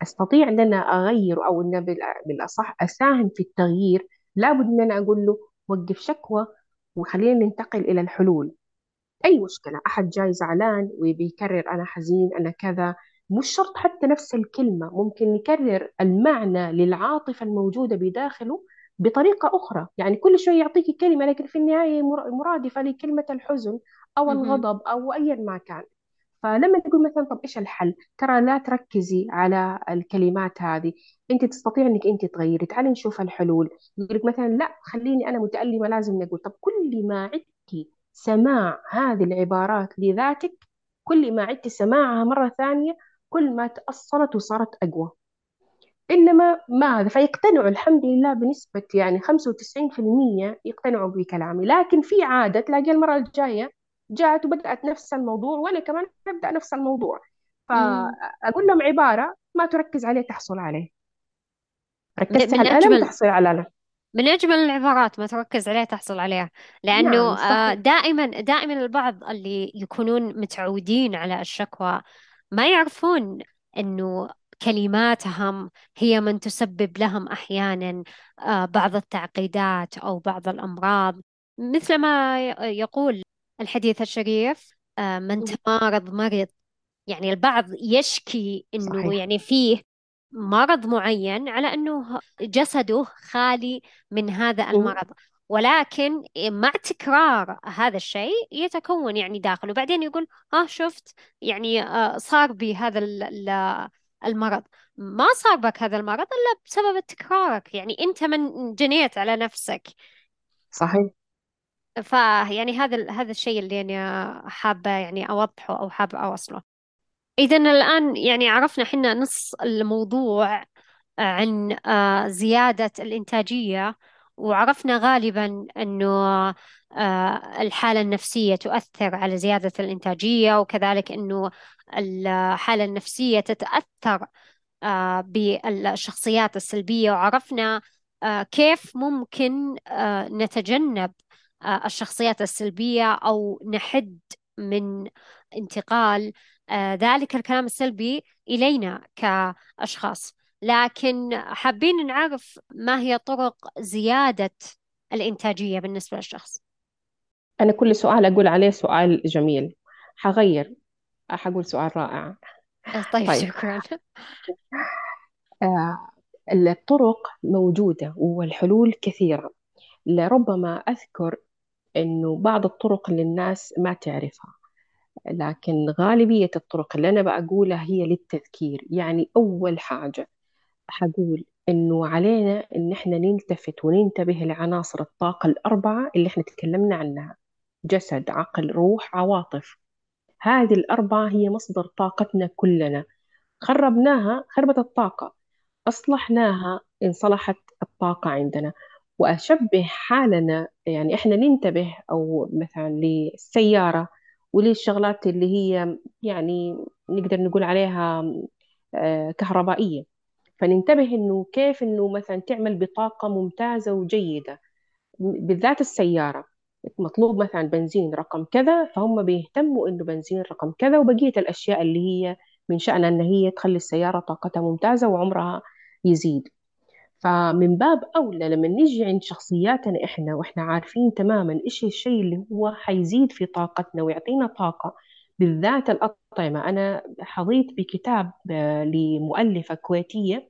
S2: أستطيع إن أنا أغير أو إن بالأصح أساهم في التغيير لابد إن أنا أقول له وقف شكوى وخلينا ننتقل إلى الحلول. أي مشكلة أحد جاي زعلان وبيكرر أنا حزين أنا كذا. مش شرط حتى نفس الكلمة ممكن نكرر المعنى للعاطفة الموجودة بداخله بطريقة أخرى. يعني كل شوي يعطيكي كلمة لكن في النهاية مرادفة لكلمة الحزن أو
S1: مهم.
S2: الغضب أو أيا ما كان. فلما تقول مثلا طب إيش الحل؟ ترى لا تركزي على الكلمات هذه، أنت تستطيع إنك أنت تغيري، تعالي نشوف الحلول، يقول لك مثلا لا خليني أنا متألمة لازم نقول، طب كل ما عدتي سماع هذه العبارات لذاتك، كل ما عدتي سماعها مرة ثانية، كل ما تأصلت وصارت أقوى. إنما ما هذا فيقتنعوا الحمد لله بنسبة يعني 95% يقتنعوا بكلامي. لكن في عادة تلاقي المرة الجاية جاءت وبدأت نفس الموضوع وأنا كمان أبدأ نفس الموضوع. فأقول لهم عبارة ما تركز عليه تحصل عليه. ركزت
S1: من
S2: على الألم
S1: أجمل
S2: تحصل على الألم
S1: من أجمل العبارات ما تركز عليها تحصل عليها. لأنه
S2: نعم
S1: آه،
S2: صحيح
S1: دائما دائما البعض اللي يكونون متعودين على الشكوى ما يعرفون أنه كلماتهم هي من تسبب لهم أحيانا آه، بعض التعقيدات أو بعض الأمراض. مثل ما يقول الحديث الشريف آه، من تمارض مرض يعني البعض يشكي إنه
S2: صحيح.
S1: يعني فيه مرض معين على إنه جسده خالي من هذا. المرض. ولكن مع تكرار هذا الشيء يتكون يعني داخله وبعدين يقول ها شفت يعني آه، صار بي هذا ال- ال- المرض. ما صار بك هذا المرض إلا بسبب تكرارك. يعني أنت من جنيت على نفسك.
S2: صحيح.
S1: فيعني هذا هذا الشيء اللي أنا حابة يعني أوضحه أو حابة أوصله. إذا الآن يعني عرفنا حنا نص الموضوع عن آه، زيادة الإنتاجية. وعرفنا غالبا أنه آه، الحالة النفسية تؤثر على زيادة الإنتاجية وكذلك أنه الحالة النفسية تتأثر آه، بالشخصيات السلبية. وعرفنا آه، كيف ممكن نتجنب الشخصيات السلبية أو نحد من انتقال ذلك الكلام السلبي إلينا كأشخاص. لكن حابين نعرف ما هي طرق زيادة الإنتاجية بالنسبة للشخص.
S2: أنا كل سؤال أقول عليه سؤال جميل. حغير. حقول سؤال رائع.
S1: طيب
S2: طيب.
S1: شكرا.
S2: آه، الطرق موجودة والحلول كثيرة. لربما أذكر إنه بعض الطرق اللي الناس ما تعرفها لكن غالبية الطرق اللي أنا بقولها هي للتذكير. يعني أول حاجة حقول إنه علينا إن إحنا نلتفت وننتبه لعناصر الطاقة الأربعة اللي إحنا تكلمنا عنها. جسد عقل روح عواطف. هذه الأربعة هي مصدر طاقتنا كلنا. خربناها خربت الطاقة. أصلحناها انصلحت الطاقة عندنا. وأشبه حالنا يعني إحنا ننتبه أو مثلا للسيارة وللشغلات اللي هي يعني نقدر نقول عليها آه، كهربائية. فننتبه إنه كيف إنه مثلا تعمل بطاقة ممتازة وجيدة بالذات السيارة. مطلوب مثلا بنزين رقم كذا فهم بيهتموا إنه بنزين رقم كذا وبقية الأشياء اللي هي من شأنها إن هي تخلي السيارة طاقتها ممتازة وعمرها يزيد. فمن باب أولى لما نيجي عند شخصياتنا إحنا وإحنا عارفين تماما إيش الشيء اللي هو حيزيد في طاقتنا ويعطينا طاقة بالذات الأطعمة. أنا حظيت بكتاب آه، لمؤلفة كويتية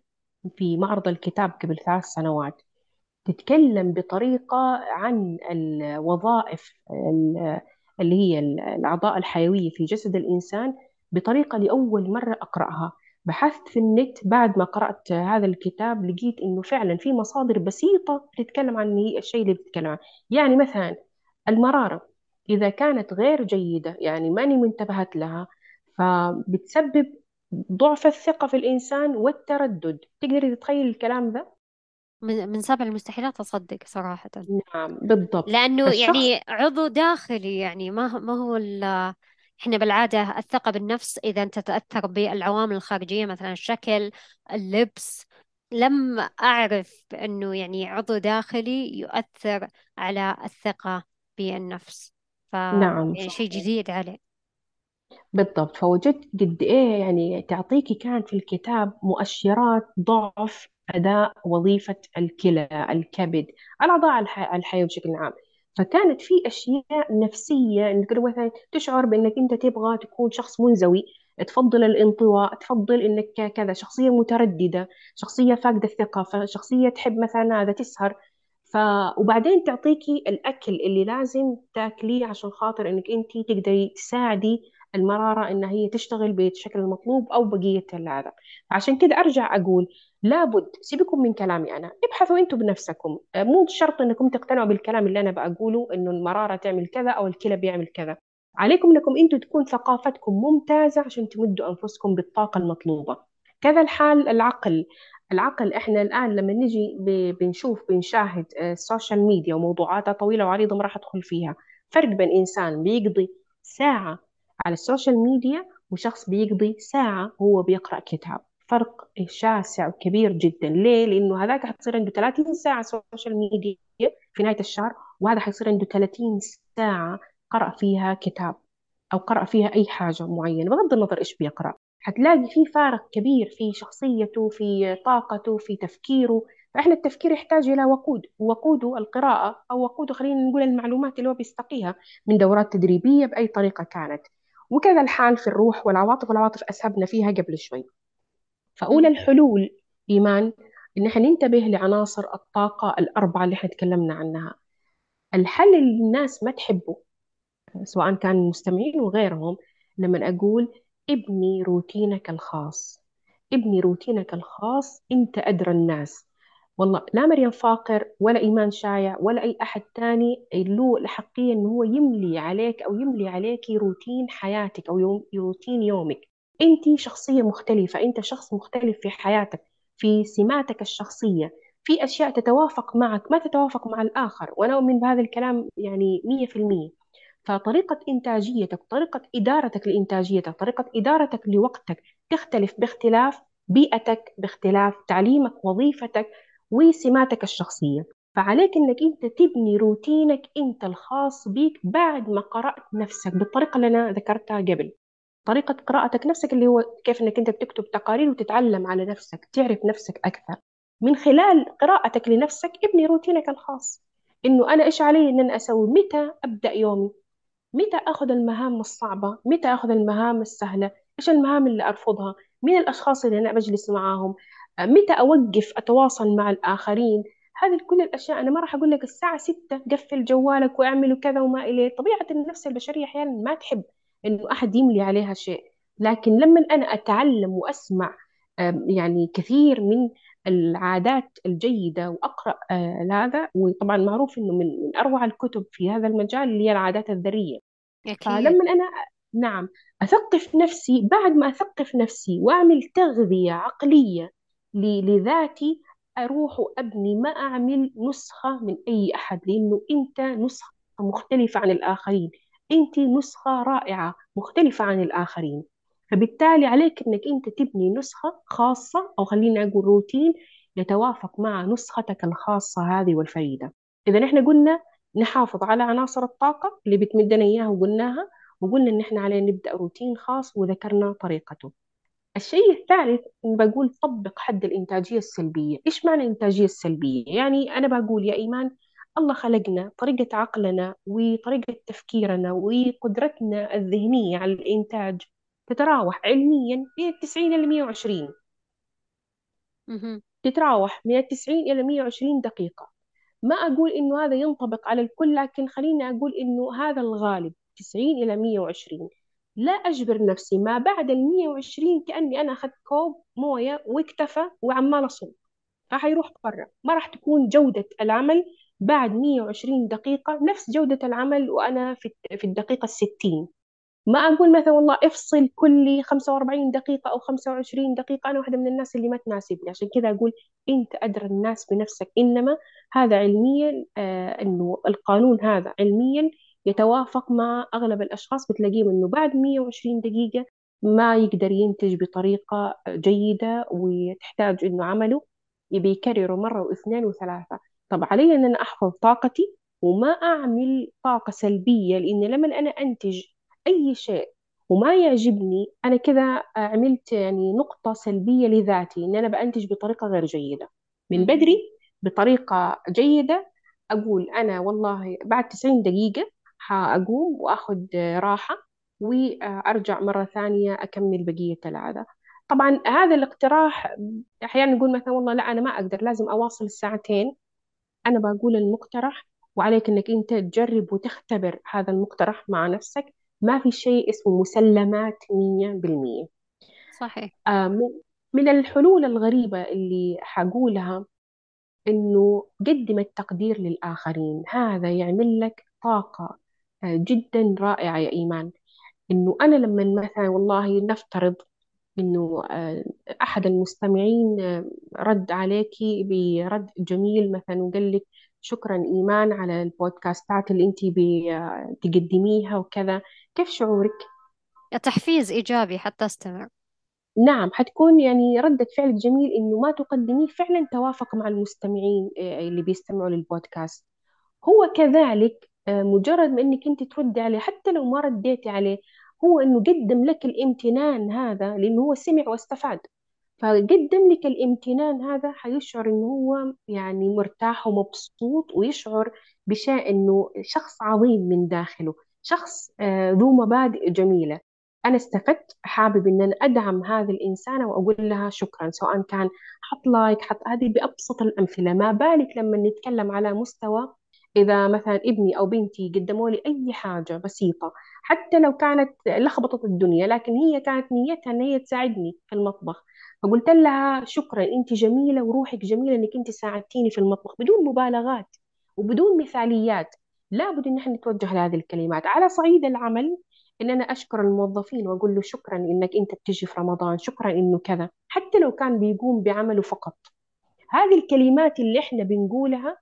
S2: في معرض الكتاب قبل ثلاث سنوات. تتكلم بطريقة عن الوظائف ال- اللي هي الأعضاء الحيوية في جسد الإنسان بطريقة لأول مرة أقرأها. بحثت في النت بعد ما قرأت هذا الكتاب لقيت إنه فعلا في مصادر بسيطة بتتكلم عن الشيء اللي بتتكلم عنه. يعني مثلا المرارة. إذا كانت غير جيدة يعني ماني منتبهت لها. فبتسبب ضعف الثقة في الإنسان والتردد. تقدري تتخيل الكلام ده؟
S1: من من سبع المستحيلات أصدق صراحة.
S2: نعم بالضبط.
S1: لأنه
S2: فالشخص
S1: يعني عضو داخلي يعني ما ما هو ال إحنا بالعادة الثقة بالنفس إذا أنت تتأثر بالعوامل الخارجية مثلا الشكل اللبس. لم أعرف أنه يعني عضو داخلي يؤثر على الثقة بالنفس.
S2: نعم
S1: شيء
S2: صحيح.
S1: جديد عليه.
S2: بالضبط. فوجدت قد إيه يعني تعطيكي كانت في الكتاب مؤشرات ضعف أداء وظيفة الكلى الكبد الأعضاء الح- الحية بشكل عام. فكانت في أشياء نفسية إنك مثلا تشعر بأنك أنت تبغى تكون شخص منزوي تفضل الانطواء تفضل إنك كذا شخصية مترددة شخصية فاقدة الثقة فشخصية تحب مثلا هذا تسهر ف وبعدين تعطيكي الأكل اللي لازم تاكليه عشان خاطر إنك أنت تقدري تساعدي المرارة إن هي تشتغل بالشكل المطلوب أو بقية هذا عشان كده أرجع أقول لابد سيبكم من كلامي أنا ابحثوا أنتم بنفسكم. آه، مو شرط أنكم تقتنعوا بالكلام اللي أنا بقوله إنه المرارة تعمل كذا أو الكلى بيعمل كذا. عليكم أنكم أنتم تكون ثقافتكم ممتازة عشان تمدوا أنفسكم بالطاقة المطلوبة. كذا الحال العقل. العقل إحنا الآن لما نجي بنشوف بنشاهد آه، ال social media وموضوعاتها طويلة وعريضة ما راح أدخل فيها. فرق بين إنسان بيقضي ساعة على ال social media وشخص بيقضي ساعة هو بيقرأ كتاب. فرق شاسع وكبير جدا. ليه؟ لأنه هذاك حتصير عنده 30 ساعة social media في نهاية الشهر وهذا حيصير عنده 30 ساعة قرأ فيها كتاب أو قرأ فيها أي حاجة معينة بغض النظر إيش بيقرأ. حتلاقي في فارق كبير في شخصيته في طاقته في تفكيره. فإحنا التفكير يحتاج إلى وقود وقوده القراءة أو وقوده خلينا نقول المعلومات اللي هو بيستقيها من دورات تدريبية بأي طريقة كانت. وكذا الحال في الروح والعواطف والعواطف أسهبنا فيها قبل شوي. فأولى. الحلول إيمان إن إحنا ننتبه لعناصر الطاقة الأربعة اللي إحنا تكلمنا عنها. الحل اللي الناس ما تحبه سواء كان المستمعين وغيرهم لما أقول ابني روتينك الخاص. ابني روتينك الخاص أنت أدرى الناس. والله لا مريم فاقر ولا إيمان شايع ولا أي أحد تاني. له الحقية إنه هو يملي عليك أو يملي عليك روتين حياتك أو يوم روتين يومك. أنت شخصية مختلفة أنت شخص مختلف في حياتك في سماتك الشخصية في أشياء تتوافق معك ما تتوافق مع الآخر. وأنا أؤمن بهذا الكلام يعني مية في المية. فطريقة إنتاجيتك طريقة إدارتك لإنتاجيتك طريقة إدارتك لوقتك تختلف باختلاف بيئتك باختلاف تعليمك وظيفتك وسماتك الشخصية. فعليك إنك أنت تبني روتينك أنت الخاص بيك بعد ما قرأت نفسك بالطريقة اللي أنا ذكرتها قبل. طريقة قراءتك نفسك اللي هو كيف إنك أنت بتكتب تقارير وتتعلم على نفسك تعرف نفسك أكثر. من خلال قراءتك لنفسك ابني روتينك الخاص. إنه أنا إيش علي إن أنا أسوي؟ متى أبدأ يومي؟ متى أخذ المهام الصعبة؟ متى أخذ المهام السهلة؟ إيش المهام اللي أرفضها؟ مين الأشخاص اللي أنا بجلس معاهم؟ آه، متى أوقف أتواصل مع الآخرين؟ هذه كل الأشياء. أنا ما راح أقول لك الساعة ستة قفل جوالك واعمل كذا وما إليه طبيعة النفس البشرية أحيانا ما تحب إنه أحد يملي عليها شيء. لكن لما أنا أتعلم وأسمع آم، يعني كثير من العادات الجيدة وأقرأ آه، هذا وطبعا معروف إنه من من أروع الكتب في هذا المجال اللي هي العادات الذرية.
S1: أكيد.
S2: فلما أنا نعم أثقف نفسي بعد ما أثقف نفسي وأعمل تغذية عقلية لذاتي أروح وأبني ما أعمل نسخة من أي أحد لأنه أنت نسخة مختلفة عن الآخرين. أنت نسخة رائعة مختلفة عن الآخرين. فبالتالي عليك أنك أنت تبني نسخة خاصة أو خلينا أقول روتين يتوافق مع نسختك الخاصة هذه والفريدة. إذا إحنا قلنا نحافظ على عناصر الطاقة اللي بتمدنا إياها وقلناها وقلنا إن إحنا علينا نبدأ روتين خاص وذكرنا طريقته. الشيء الثالث بقول طبق حد الإنتاجية السلبية. إيش معنى الإنتاجية السلبية؟ يعني أنا بقول يا إيمان الله خلقنا طريقة عقلنا وطريقة تفكيرنا وقدرتنا الذهنية على الإنتاج تتراوح علميا بين 90 إلى 120
S1: مهم.
S2: تتراوح من 90 إلى 120 دقيقة. ما أقول إنه هذا ينطبق على الكل لكن خليني أقول إنه هذا الغالب 90 إلى 120 لا أجبر نفسي ما بعد ال 120 كأني أنا أخذت كوب موية واكتفى وعمال أصب فحيروح برا. ما راح تكون جودة العمل بعد 120 دقيقة نفس جودة العمل وأنا في في الدقيقة الستين. ما أقول مثلا والله افصل كل 45 دقيقة أو 25 دقيقة أنا واحدة من الناس اللي ما تناسبني عشان كذا أقول أنت أدرى الناس بنفسك إنما هذا علميا آه إنه القانون هذا علميا يتوافق مع أغلب الأشخاص. بتلاقيهم إنه بعد 120 دقيقة ما يقدر ينتج بطريقة جيدة وتحتاج إنه عمله يبي يكرره مرة واثنين وثلاثة. طب علي إن أنا أحفظ طاقتي وما أعمل طاقة سلبية لأن لما أنا أنتج أي شيء. وما يعجبني أنا كذا عملت يعني نقطة سلبية لذاتي إن أنا بأنتج بطريقة غير جيدة. من بدري بطريقة جيدة أقول أنا والله بعد 90 دقيقة حأقوم وأخذ راحة وأرجع مرة ثانية أكمل بقية العادة. طبعا هذا الاقتراح أحيانا نقول مثلا والله لا أنا ما أقدر لازم أواصل الساعتين أنا بقول المقترح وعليك إنك أنت تجرب وتختبر هذا المقترح مع نفسك. ما في شيء اسمه مسلمات مية بالمية.
S1: صحيح.
S2: آه من الحلول الغريبة اللي حقولها إنه قدم التقدير للآخرين. هذا يعمل لك طاقة آه جدا رائعة يا إيمان. إنه أنا لما مثلا والله نفترض إنه آه، أحد المستمعين رد عليكي برد جميل مثلا وقال لك شكرا إيمان على البودكاستات اللي أنت بتقدميها وكذا. كيف شعورك؟
S1: تحفيز إيجابي حتى أستمع.
S2: نعم حتكون يعني ردة فعل جميل إنه ما تقدميه فعلا توافق مع المستمعين آه، اللي بيستمعوا للبودكاست. هو كذلك مجرد ما إنك أنت تردي عليه حتى لو ما رديتي عليه هو إنه قدم لك الامتنان هذا لأنه هو سمع واستفاد. فقدم لك الامتنان هذا حيشعر إنه هو يعني مرتاح ومبسوط ويشعر بشيء إنه شخص عظيم من داخله. شخص آه، ذو مبادئ جميلة. أنا استفدت حابب إن أنا أدعم هذه الإنسانة وأقول لها شكرا سواء كان حط لايك حط هذه بأبسط الأمثلة. ما بالك لما نتكلم على مستوى إذا مثلا ابني أو بنتي قدموا لي أي حاجة بسيطة حتى لو كانت لخبطت الدنيا لكن هي كانت نيتها إن هي تساعدني في المطبخ. فقلت لها شكرا أنت جميلة وروحك جميلة إنك أنت ساعدتيني في المطبخ بدون مبالغات وبدون مثاليات. لابد إن إحنا نتوجه لهذه الكلمات. على صعيد العمل إن أنا أشكر الموظفين وأقول له شكرا إنك أنت بتجي في رمضان شكرا إنه كذا. حتى لو كان بيقوم بعمله فقط. هذه الكلمات اللي إحنا بنقولها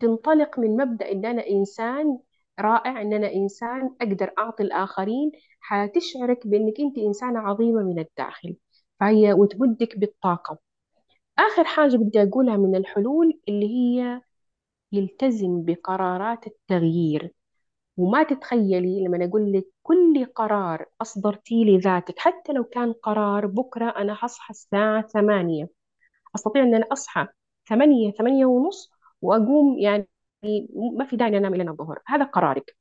S2: تنطلق من مبدأ إن أنا إنسان رائع إن أنا إنسان أقدر أعطي الآخرين حتشعرك بأنك أنت إنسانة عظيمة من الداخل. فهي وتمدك بالطاقة. آخر حاجة بدي أقولها من الحلول اللي هي يلتزم بقرارات التغيير. وما تتخيلي لما أقول لك كل قرار أصدرتيه لذاتك حتى لو كان قرار بكرة أنا هصحى الساعة ثمانية. أستطيع أن أنا أصحى ثمانية ثمانية ونص وأقوم يعني ما في داعي أنام إلى الظهر. هذا قرارك.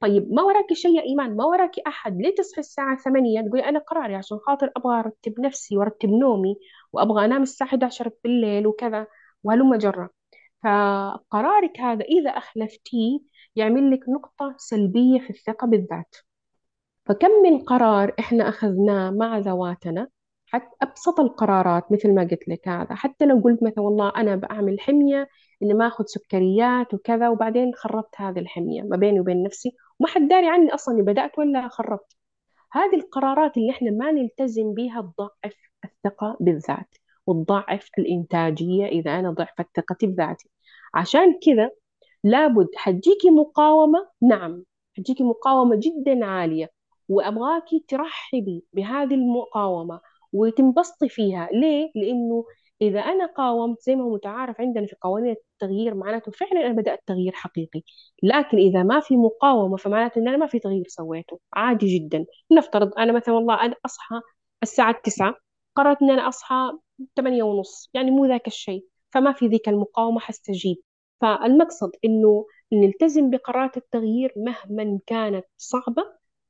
S2: طيب ما وراك شيء يا إيمان؟ ما وراك أحد؟ ليه تصحي الساعة ثمانية؟ تقولي أنا قراري عشان خاطر أبغى أرتب نفسي وأرتب نومي وأبغى أنام الساعة 11 بالليل وكذا. وهلم جرة. فقرارك هذا إذا أخلفتيه يعمل لك نقطة سلبية في الثقة بالذات. فكم من قرار إحنا أخذناه مع ذواتنا؟ حتى أبسط القرارات مثل ما قلت لك هذا. حتى لو قلت مثلا والله أنا بعمل حمية إني ما أخذ سكريات وكذا وبعدين خربت هذه الحمية ما بيني وبين نفسي وما حد داري عني أصلا إني بدأت ولا خربت. هذه القرارات اللي إحنا ما نلتزم بها تضعف الثقة بالذات وتضعف الإنتاجية إذا أنا ضعفت ثقتي بذاتي. عشان كذا لابد حتجيكي مقاومة نعم حتجيكي مقاومة جدا عالية وأبغاكي ترحبي بهذه المقاومة وتنبسطي فيها. ليه؟ لأنه إذا أنا قاومت زي ما هو متعارف عندنا في قوانين التغيير معناته فعلا أنا بدأت تغيير حقيقي. لكن إذا ما في مقاومة فمعناته إن أنا ما في تغيير سويته. عادي جدا. نفترض أنا مثلا والله أنا أصحى الساعة 9 قررت إن أنا أصحى 8 ونص يعني مو ذاك الشيء. فما في ذيك المقاومة حستجيب. فالمقصد إنه نلتزم بقرارات التغيير مهما كانت صعبة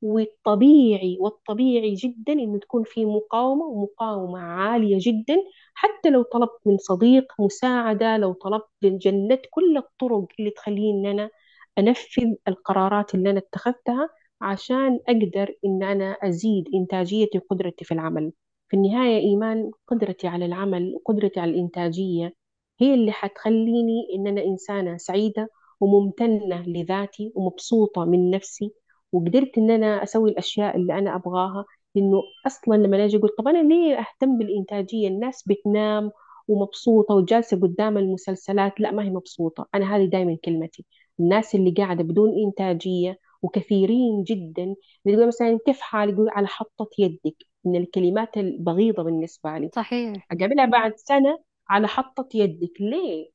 S2: والطبيعي والطبيعي جدا إنه تكون في مقاومة ومقاومة عالية جدا حتى لو طلبت من صديق مساعدة لو طلبت جلدت كل الطرق اللي تخليني أنا أنفذ القرارات اللي أنا اتخذتها عشان أقدر إن أنا أزيد إنتاجيتي وقدرتي في العمل. في النهاية إيمان قدرتي على العمل وقدرتي على الإنتاجية. هي اللي حتخليني إن أنا إنسانة سعيدة وممتنة لذاتي ومبسوطة من نفسي وقدرت إن أنا أسوي الأشياء اللي أنا أبغاها. لأنه أصلا لما أجي أقول طب أنا ليه أهتم بالإنتاجية؟ الناس بتنام ومبسوطة وجالسة قدام المسلسلات. لا ما هي مبسوطة. أنا هذه دائما كلمتي. الناس اللي قاعدة بدون إنتاجية وكثيرين جدا يقول مثلا كيف حالك يقول على حطة يدك. من الكلمات البغيضة بالنسبة لي.
S1: صحيح.
S2: أقابلها بعد سنة على حطة يدك. ليه؟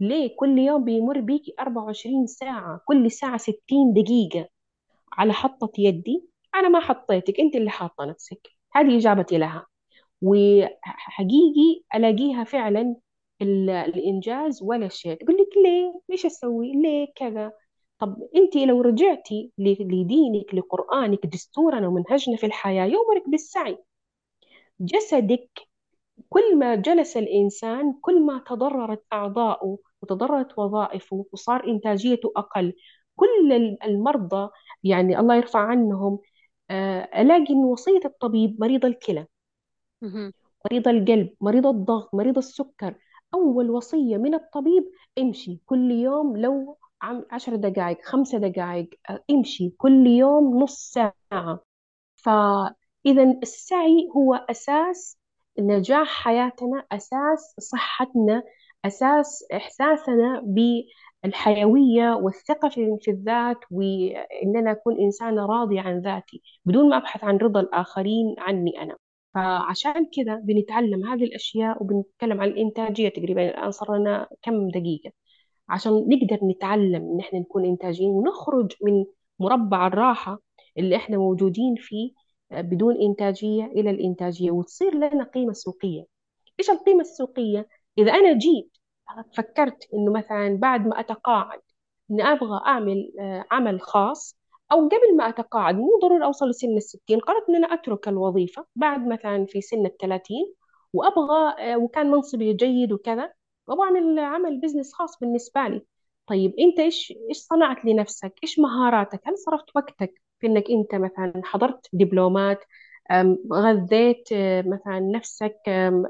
S2: ليه كل يوم بيمر بيكي 24 ساعة؟ كل ساعة 60 دقيقة على حطة يدي. أنا ما حطيتك أنت اللي حاطة نفسك. هذه إجابتي لها. وحقيقي ألاقيها فعلا ال- الإنجاز ولا شيء تقول لك ليه؟ ليش أسوي؟ ليه كذا؟ طب أنت لو رجعتي لدينك لقرآنك دستورنا ومنهجنا في الحياة يؤمرك بالسعي. جسدك كل ما جلس الإنسان كل ما تضررت أعضاؤه وتضررت وظائفه وصار إنتاجيته أقل كل ال- المرضى يعني الله يرفع عنهم آه، ألاقي إن وصية الطبيب مريض الكلى
S1: مهم.
S2: مريض القلب مريض الضغط مريض السكر أول وصية من الطبيب امشي كل يوم لو عشر دقائق خمسة دقائق آه، امشي كل يوم نص ساعة فإذا السعي هو أساس نجاح حياتنا أساس صحتنا أساس إحساسنا بالحيوية والثقة في الذات وإن أنا أكون إنسانة راضية عن ذاتي بدون ما أبحث عن رضا الآخرين عني أنا. فعشان كذا بنتعلم هذه الأشياء وبنتكلم عن الإنتاجية تقريبا. الآن صار لنا كم دقيقة؟ عشان نقدر نتعلم إن إحنا نكون إنتاجيين ونخرج من مربع الراحة اللي إحنا موجودين فيه بدون إنتاجية إلى الإنتاجية وتصير لنا قيمة سوقية إيش القيمة السوقية؟ إذا أنا جيت فكرت إنه مثلا بعد ما أتقاعد إني أبغى أعمل آه، عمل خاص أو قبل ما أتقاعد مو ضروري أوصل لسن الستين قررت إن أنا أترك الوظيفة بعد مثلا في سن الثلاثين وأبغى آه، وكان منصبي جيد وكذا وأبغى أعمل عمل بزنس خاص بالنسبة لي طيب أنت إيش إيش صنعت لنفسك؟ إيش مهاراتك؟ هل صرفت وقتك في إنك أنت مثلا حضرت دبلومات غذيت آه، مثلا نفسك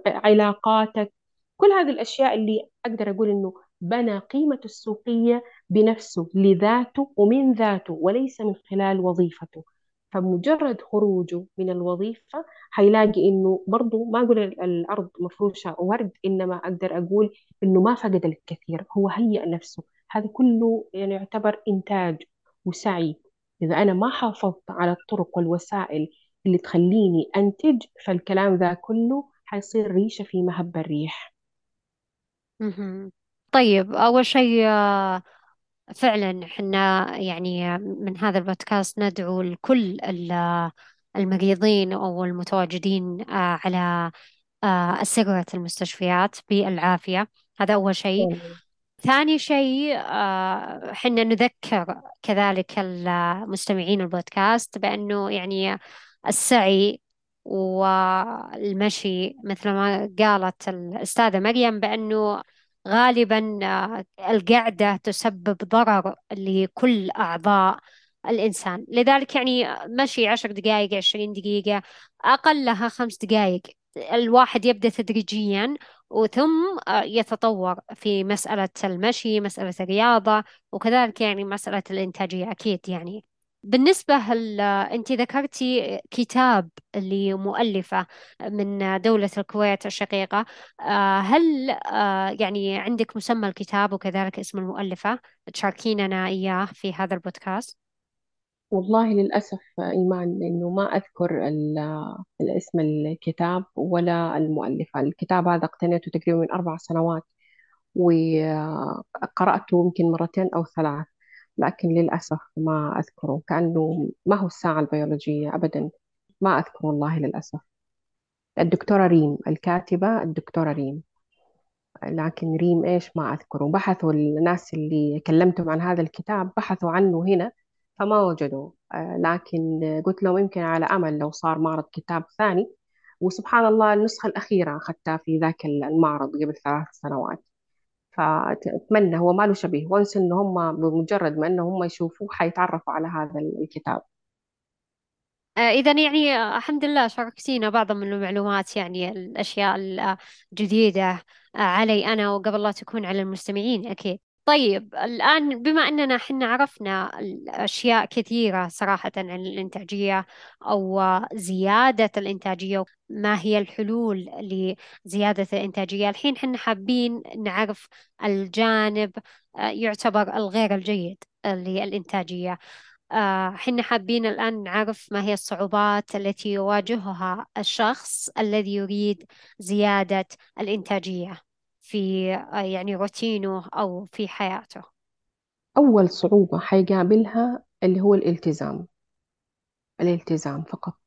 S2: علاقاتك كل هذه الأشياء اللي أقدر أقول إنه بنى قيمته السوقية بنفسه لذاته ومن ذاته وليس من خلال وظيفته. فمجرد خروجه من الوظيفة حيلاقي إنه برضو ما أقول ال- الأرض مفروشة ورد إنما أقدر أقول إنه ما فقد الكثير هو هيأ نفسه. هذا كله يعني يعتبر إنتاج وسعي. إذا أنا ما حافظت على الطرق والوسائل اللي تخليني أنتج فالكلام ذا كله حيصير ريشة في مهب الريح.
S1: مهم. طيب أول شيء آه، فعلا إحنا يعني من هذا البودكاست ندعو لكل ال- المريضين أو المتواجدين آه، على آه، أسرة المستشفيات بالعافية. هذا أول شيء. ثاني شيء آه، حنا نذكر كذلك المستمعين البودكاست بأنه يعني السعي والمشي مثل ما قالت الأستاذة مريم بأنه غالبا آه، القعدة تسبب ضرر لكل أعضاء الإنسان. لذلك يعني مشي عشر دقائق عشرين دقيقة أقلها خمس دقائق الواحد يبدأ تدريجيا وثم آه، يتطور في مسألة المشي مسألة الرياضة وكذلك يعني مسألة الإنتاجية أكيد يعني بالنسبة هل أنت ذكرتي كتاب لمؤلفة من دولة الكويت الشقيقة آه، هل آه، يعني عندك مسمى الكتاب وكذلك اسم المؤلفة تشاركيننا إياه في هذا البودكاست؟
S2: والله للأسف إيمان إنه ما أذكر ال- الاسم الكتاب ولا المؤلفة الكتاب هذا اقتنيته تقريبا من أربع سنوات وقرأته يمكن مرتين أو ثلاث لكن للأسف ما أذكره. كأنه ما هو الساعة البيولوجية أبدا. ما أذكر والله للأسف. الدكتورة ريم الكاتبة الدكتورة ريم. لكن ريم إيش ما أذكره. بحثوا الناس اللي كلمتهم عن هذا الكتاب بحثوا عنه هنا. فما وجدوا. آه، لكن قلت لهم يمكن على أمل لو صار معرض كتاب ثاني. وسبحان الله النسخة الأخيرة أخذتها في ذاك المعرض قبل ثلاث سنوات. فأتمنى هو ما له شبيه. وأنس إن هم بمجرد ما إن هم يشوفوه حيتعرفوا على هذا الكتاب.
S1: إذا يعني آه، الحمد لله شاركتينا بعض من المعلومات يعني الأشياء الجديدة آه، علي أنا وقبل لا تكون على المستمعين أكيد. طيب الآن بما أننا حنا عرفنا أشياء كثيرة صراحة عن الإنتاجية أو زيادة الإنتاجية ما هي الحلول لزيادة الإنتاجية الحين حنا حابين نعرف الجانب آه، يعتبر الغير الجيد للإنتاجية. آه، حنا حابين الآن نعرف ما هي الصعوبات التي يواجهها الشخص الذي يريد زيادة الإنتاجية. في آه، يعني روتينه أو في حياته؟
S2: أول صعوبة حيقابلها اللي هو الالتزام الالتزام فقط.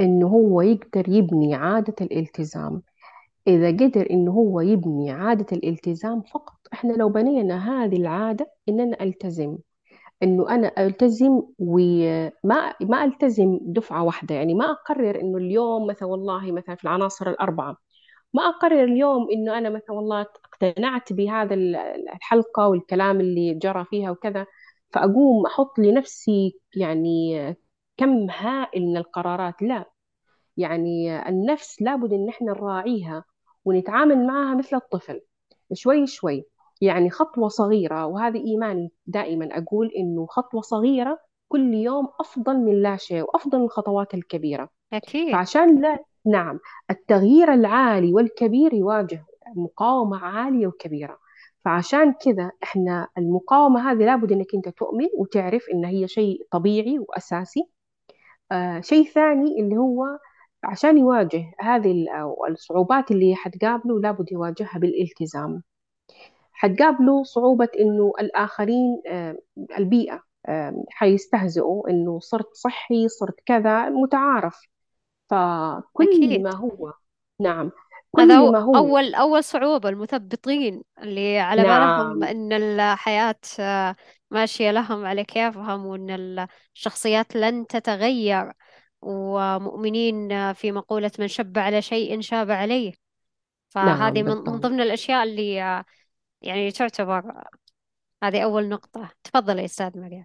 S2: إنه هو يقدر يبني عادة الالتزام. إذا قدر إنه هو يبني عادة الالتزام فقط إحنا لو بنينا هذه العادة إننا ألتزم. إنه أنا ألتزم وما ما ألتزم دفعة واحدة. يعني ما أقرر إنه اليوم مثلا والله مثلا في العناصر الأربعة ما أقرر اليوم إنه أنا مثلا والله اقتنعت بهذا الحلقة والكلام اللي جرى فيها وكذا فأقوم أحط لنفسي يعني كم هائل من القرارات. لا يعني النفس لابد إن إحنا نراعيها ونتعامل معها مثل الطفل. شوي شوي. يعني خطوة صغيرة وهذا إيماني دائما أقول إنه خطوة صغيرة كل يوم أفضل من لا شيء وأفضل من الخطوات الكبيرة.
S1: أكيد.
S2: فعشان لا نعم التغيير العالي والكبير يواجه مقاومة عالية وكبيرة. فعشان كذا إحنا المقاومة هذه لابد إنك أنت تؤمن وتعرف إن هي شيء طبيعي وأساسي. آه شيء ثاني اللي هو عشان يواجه هذه الصعوبات اللي حتقابله لابد يواجهها بالالتزام. حتقابله صعوبة إنه الآخرين آه، البيئة آه، حيستهزئوا إنه صرت صحي صرت كذا متعارف. فكل
S1: أكيد.
S2: ما هو نعم
S1: هذا
S2: كل
S1: أو-
S2: ما هو.
S1: أول أول صعوبة المثبطين اللي على بالهم
S2: نعم.
S1: أن الحياة آه، ماشية لهم على كيفهم وأن الشخصيات لن تتغير ومؤمنين آه، في مقولة من شب على شيء شاب عليه فهذه
S2: نعم
S1: من من
S2: بالضبط
S1: ضمن الأشياء اللي آه، يعني تعتبر هذه أول نقطة. تفضلي أستاذ مريم.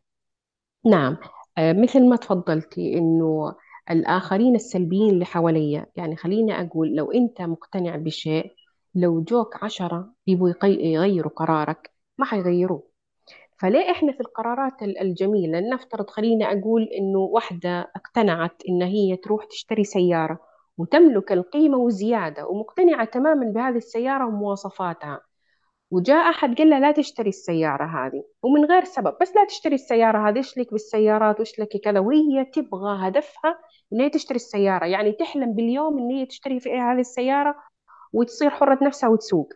S2: نعم آه، مثل ما تفضلتي إنه الآخرين السلبيين اللي حواليا. يعني خليني أقول لو أنت مقتنع بشيء لو جوك عشرة يبغوا يقي- يغيروا قرارك ما حيغيروه. فليه إحنا في القرارات ال- الجميلة؟ لنفترض خليني أقول إنه واحدة اقتنعت إن هي تروح تشتري سيارة وتملك القيمة وزيادة ومقتنعة تماما بهذه السيارة ومواصفاتها. وجاء أحد قال لها لا تشتري السيارة هذه ومن غير سبب بس لا تشتري السيارة هذه إيش لك بالسيارات وإيش لك كذا وهي تبغى هدفها ان هي تشتري السيارة؟ يعني تحلم باليوم ان هي تشتري في هذه السيارة وتصير حرة نفسها وتسوق.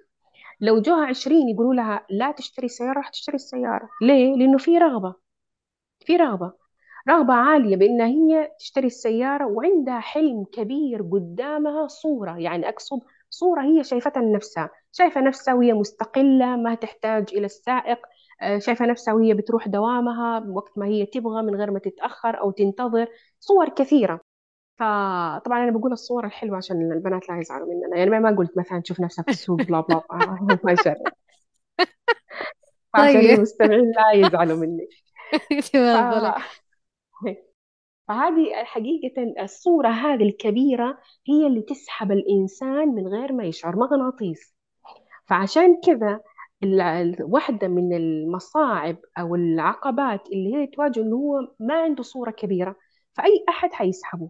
S2: لو جوها 20 يقولوا لها لا تشتري سيارة راح تشتري السيارة. ليه؟ لأنه في رغبة في رغبة رغبة عالية بأن هي تشتري السيارة وعندها حلم كبير قدامها صورة. يعني أقصد صورة هي شايفتها لنفسها شايفة نفسها وهي مستقلة ما تحتاج إلى السائق آه، شايفة نفسها وهي بتروح دوامها وقت ما هي تبغى من غير ما تتأخر أو تنتظر صور كثيرة. فطبعا أنا بقول الصور الحلوة عشان البنات لا يزعلوا مننا. يعني ما قلت مثلا تشوف نفسها في السوق بلا بلا بلا. (laughs) ما فعشان
S1: طيب.
S2: المستمعين لا يزعلوا مني. (laughs) ف... (laughs) فهذه حقيقة الصورة هذه الكبيرة هي اللي تسحب الإنسان من غير ما يشعر مغناطيس فعشان كذا واحدة من المصاعب أو العقبات اللي هي تواجه إنه هو ما عنده صورة كبيرة فأي أحد حيسحبه.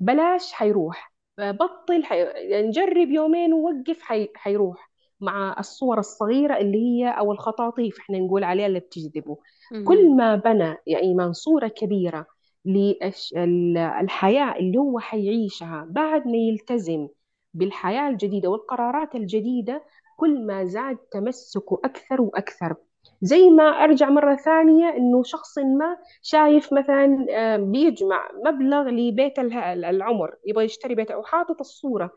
S2: بلاش حيروح. بطل حي... يعني نجرب يومين ووقف حي... حيروح مع الصور الصغيرة اللي هي أو الخطاطيف إحنا نقول عليها اللي بتجذبه. كل ما بنى يا إيمان صورة كبيرة للحياة اللي هو حيعيشها بعد ما يلتزم بالحياة الجديدة والقرارات الجديدة كل ما زاد تمسكه أكثر وأكثر. زي ما أرجع مرة ثانية إنه شخص ما شايف مثلا آه، بيجمع مبلغ لبيت العمر يبغى يشتري بيت أو حاطط الصورة.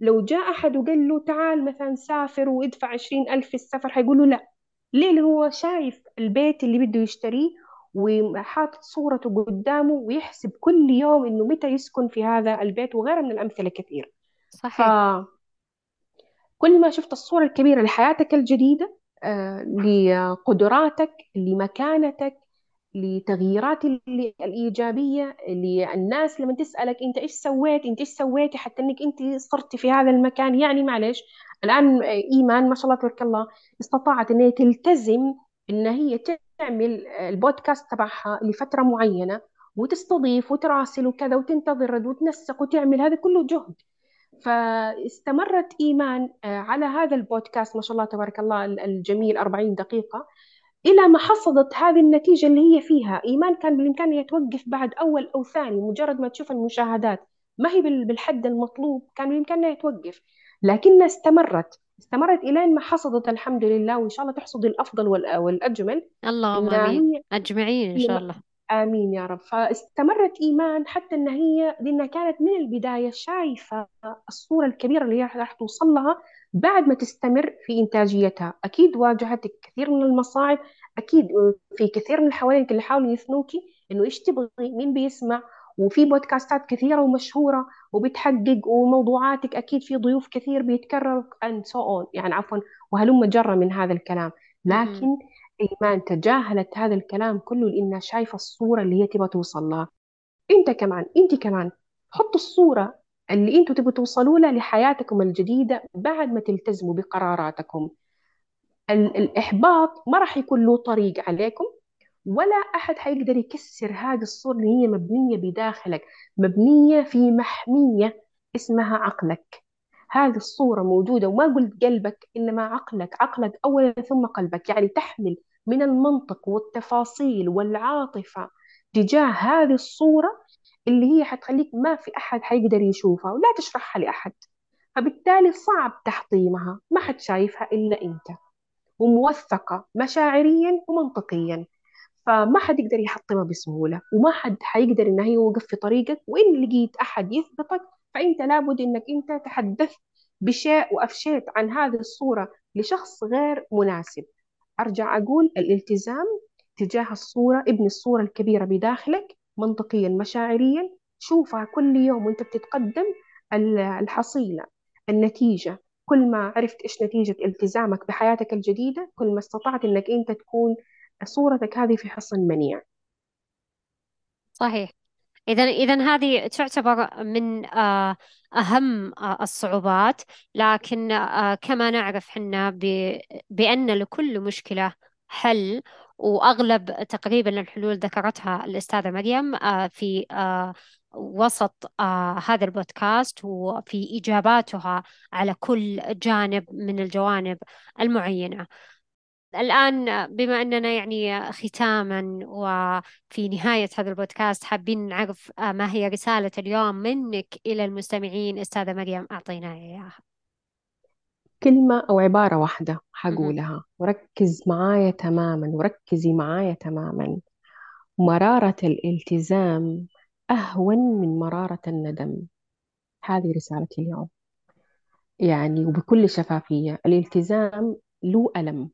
S2: لو جاء أحد وقال له تعال مثلا سافر وادفع عشرين ألف في السفر حيقول له لا. ليه؟ اللي هو شايف البيت اللي بده يشتريه وحاطط صورته قدامه ويحسب كل يوم إنه متى يسكن في هذا البيت وغيرها من الأمثلة كثير
S1: صحيح.
S2: فكل ما شفت الصورة الكبيرة لحياتك الجديدة آه، لقدراتك لمكانتك لتغييرات الإيجابية اللي الناس لما تسألك أنت إيش سويت أنت إيش سويتي حتى أنك أنت صرتي في هذا المكان يعني معلش الآن إيمان ما شاء الله تبارك الله استطاعت أن هي تلتزم أن هي تعمل البودكاست تبعها لفترة معينة وتستضيف وتراسل وكذا وتنتظر رد وتنسق وتعمل هذا كله جهد. فاستمرت إيمان آه، على هذا البودكاست ما شاء الله تبارك الله الجميل 40 دقيقة إلى ما حصدت هذه النتيجة اللي هي فيها. إيمان كان بالإمكان توقف بعد أول أو ثاني مجرد ما تشوف المشاهدات. ما هي بالحد المطلوب كان بالإمكانها توقف لكنها استمرت. استمرت إلى ما حصدت الحمد لله وإن شاء الله تحصد الأفضل والأجمل.
S1: اللهم آمين. أجمعين إن شاء الله.
S2: آمين يا رب. فاستمرت إيمان حتى أن هي لأنها كانت من البداية شايفة الصورة الكبيرة اللي راح توصل لها بعد ما تستمر في إنتاجيتها. أكيد واجهتك كثير من المصاعب أكيد في كثير من حواليك اللي حاولوا يثنوكي إنه إيش تبغي؟ مين بيسمع؟ وفي بودكاستات كثيرة ومشهورة وبتحقق وموضوعاتك أكيد في ضيوف كثير بيتكرروا and so on. يعني عفوا وهلم جرة من هذا الكلام. لكن إيمان تجاهلت هذا الكلام كله لأنها شايفة الصورة اللي هي تبغى توصل لها. أنت كمان أنت كمان حطوا الصورة اللي أنتوا تبغوا توصلوا لها لحياتكم الجديدة بعد ما تلتزموا بقراراتكم. الإحباط ما راح يكون له طريق عليكم. ولا أحد حيقدر يكسر هذه الصورة اللي هي مبنية بداخلك مبنية في محمية اسمها عقلك. هذه الصورة موجودة وما قلت قلبك إنما عقلك. عقلك أولا ثم قلبك يعني تحمل من المنطق والتفاصيل والعاطفة تجاه هذه الصورة اللي هي حتخليك ما في أحد حيقدر يشوفها ولا تشرحها لأحد. فبالتالي صعب تحطيمها ما حد شايفها إلا أنت. وموثقة مشاعريا ومنطقيا. فما حد يقدر يحطمها بسهولة وما حد حيقدر إنه يوقف في طريقك وإن لقيت أحد يثبتك فأنت لابد إنك أنت تحدثت بشيء وأفشيت عن هذه الصورة لشخص غير مناسب. أرجع أقول الالتزام تجاه الصورة ابن الصورة الكبيرة بداخلك منطقيا مشاعريا شوفها كل يوم وأنت بتتقدم الحصيلة النتيجة. كل ما عرفت إيش نتيجة التزامك بحياتك الجديدة كل ما استطعت إنك أنت تكون صورتك هذه في حصن منيع.
S1: صحيح. إذا إذا هذه تعتبر من آه، أهم آه، الصعوبات لكن آه، كما نعرف حنا بأن لكل مشكلة حل وأغلب تقريبا الحلول ذكرتها الأستاذة مريم في وسط هذا البودكاست وفي إجاباتها على كل جانب من الجوانب المعينة. الآن بما أننا يعني ختاما وفي نهاية هذا البودكاست حابين نعرف آه، ما هي رسالة اليوم منك إلى المستمعين أستاذة مريم؟ أعطينا إياها.
S2: كلمة أو عبارة واحدة حقولها. وركز معايا تماما وركزي معايا تماما. مرارة الالتزام أهون من مرارة الندم. هذه رسالتي اليوم. يعني وبكل شفافية الالتزام له ألم.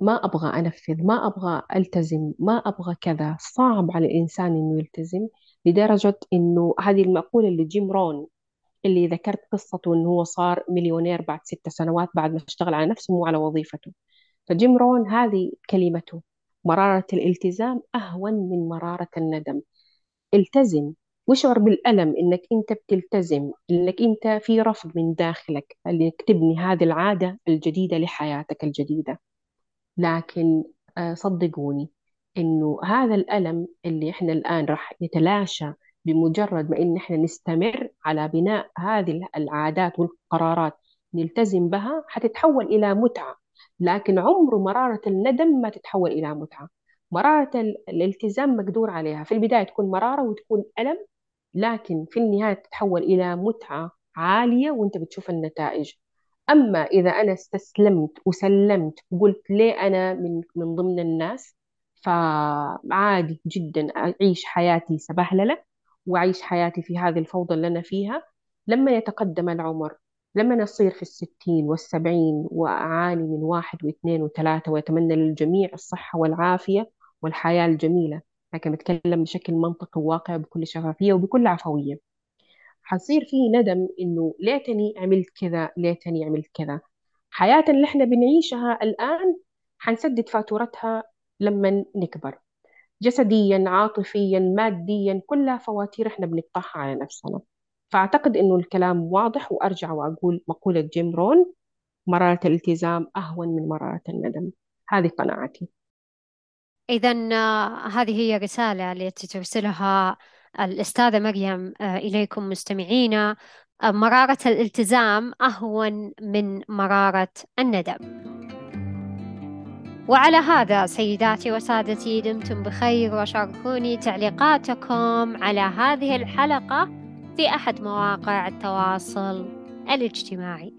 S2: ما أبغى أنفذ ما أبغى ألتزم ما أبغى كذا. صعب على الإنسان إنه يلتزم لدرجة إنه هذه المقولة اللي جيم رون اللي ذكرت قصته إنه هو صار مليونير بعد ست سنوات بعد ما اشتغل على نفسه وعلى وظيفته. فجيم رون هذه كلمته مرارة الالتزام أهون من مرارة الندم. التزم. واشعر بالألم إنك أنت بتلتزم إنك أنت في رفض من داخلك إنك تبني هذه العادة الجديدة لحياتك الجديدة. لكن آه، صدقوني إنه هذا الألم اللي إحنا الآن راح يتلاشى بمجرد ما إن إحنا نستمر على بناء هذه العادات والقرارات نلتزم بها حتتحول إلى متعة. لكن عمر مرارة الندم ما تتحول إلى متعة. مرارة الالتزام مقدور عليها. في البداية تكون مرارة وتكون ألم لكن في النهاية تتحول إلى متعة عالية وأنت بتشوف النتائج. أما إذا أنا استسلمت وسلمت وقلت ليه أنا من من ضمن الناس فعادي جدا أعيش حياتي سبهللة وأعيش حياتي في هذه الفوضى اللي أنا فيها لما يتقدم العمر لما أصير في الستين والسبعين وأعاني من واحد واثنين وثلاثة وأتمنى للجميع الصحة والعافية والحياة الجميلة. لكن بتكلم بشكل منطقي وواقعي بكل شفافية وبكل عفوية. حصير في ندم إنه ليتني عملت كذا ليتني عملت كذا. حياتنا اللي إحنا بنعيشها الآن حنسدد فاتورتها لما نكبر. جسديا عاطفيا ماديا كلها فواتير إحنا بندفعها على نفسنا. فأعتقد إنه الكلام واضح وأرجع وأقول مقولة جيم رون مرارة الالتزام أهون من مرارة الندم. هذه قناعتي.
S1: إذا هذه هي رسالة التي ترسلها الأستاذة مريم إليكم مستمعينا. مرارة الالتزام أهون من مرارة الندم. وعلى هذا سيداتي وسادتي دمتم بخير وشاركوني تعليقاتكم على هذه الحلقة في أحد مواقع التواصل الاجتماعي.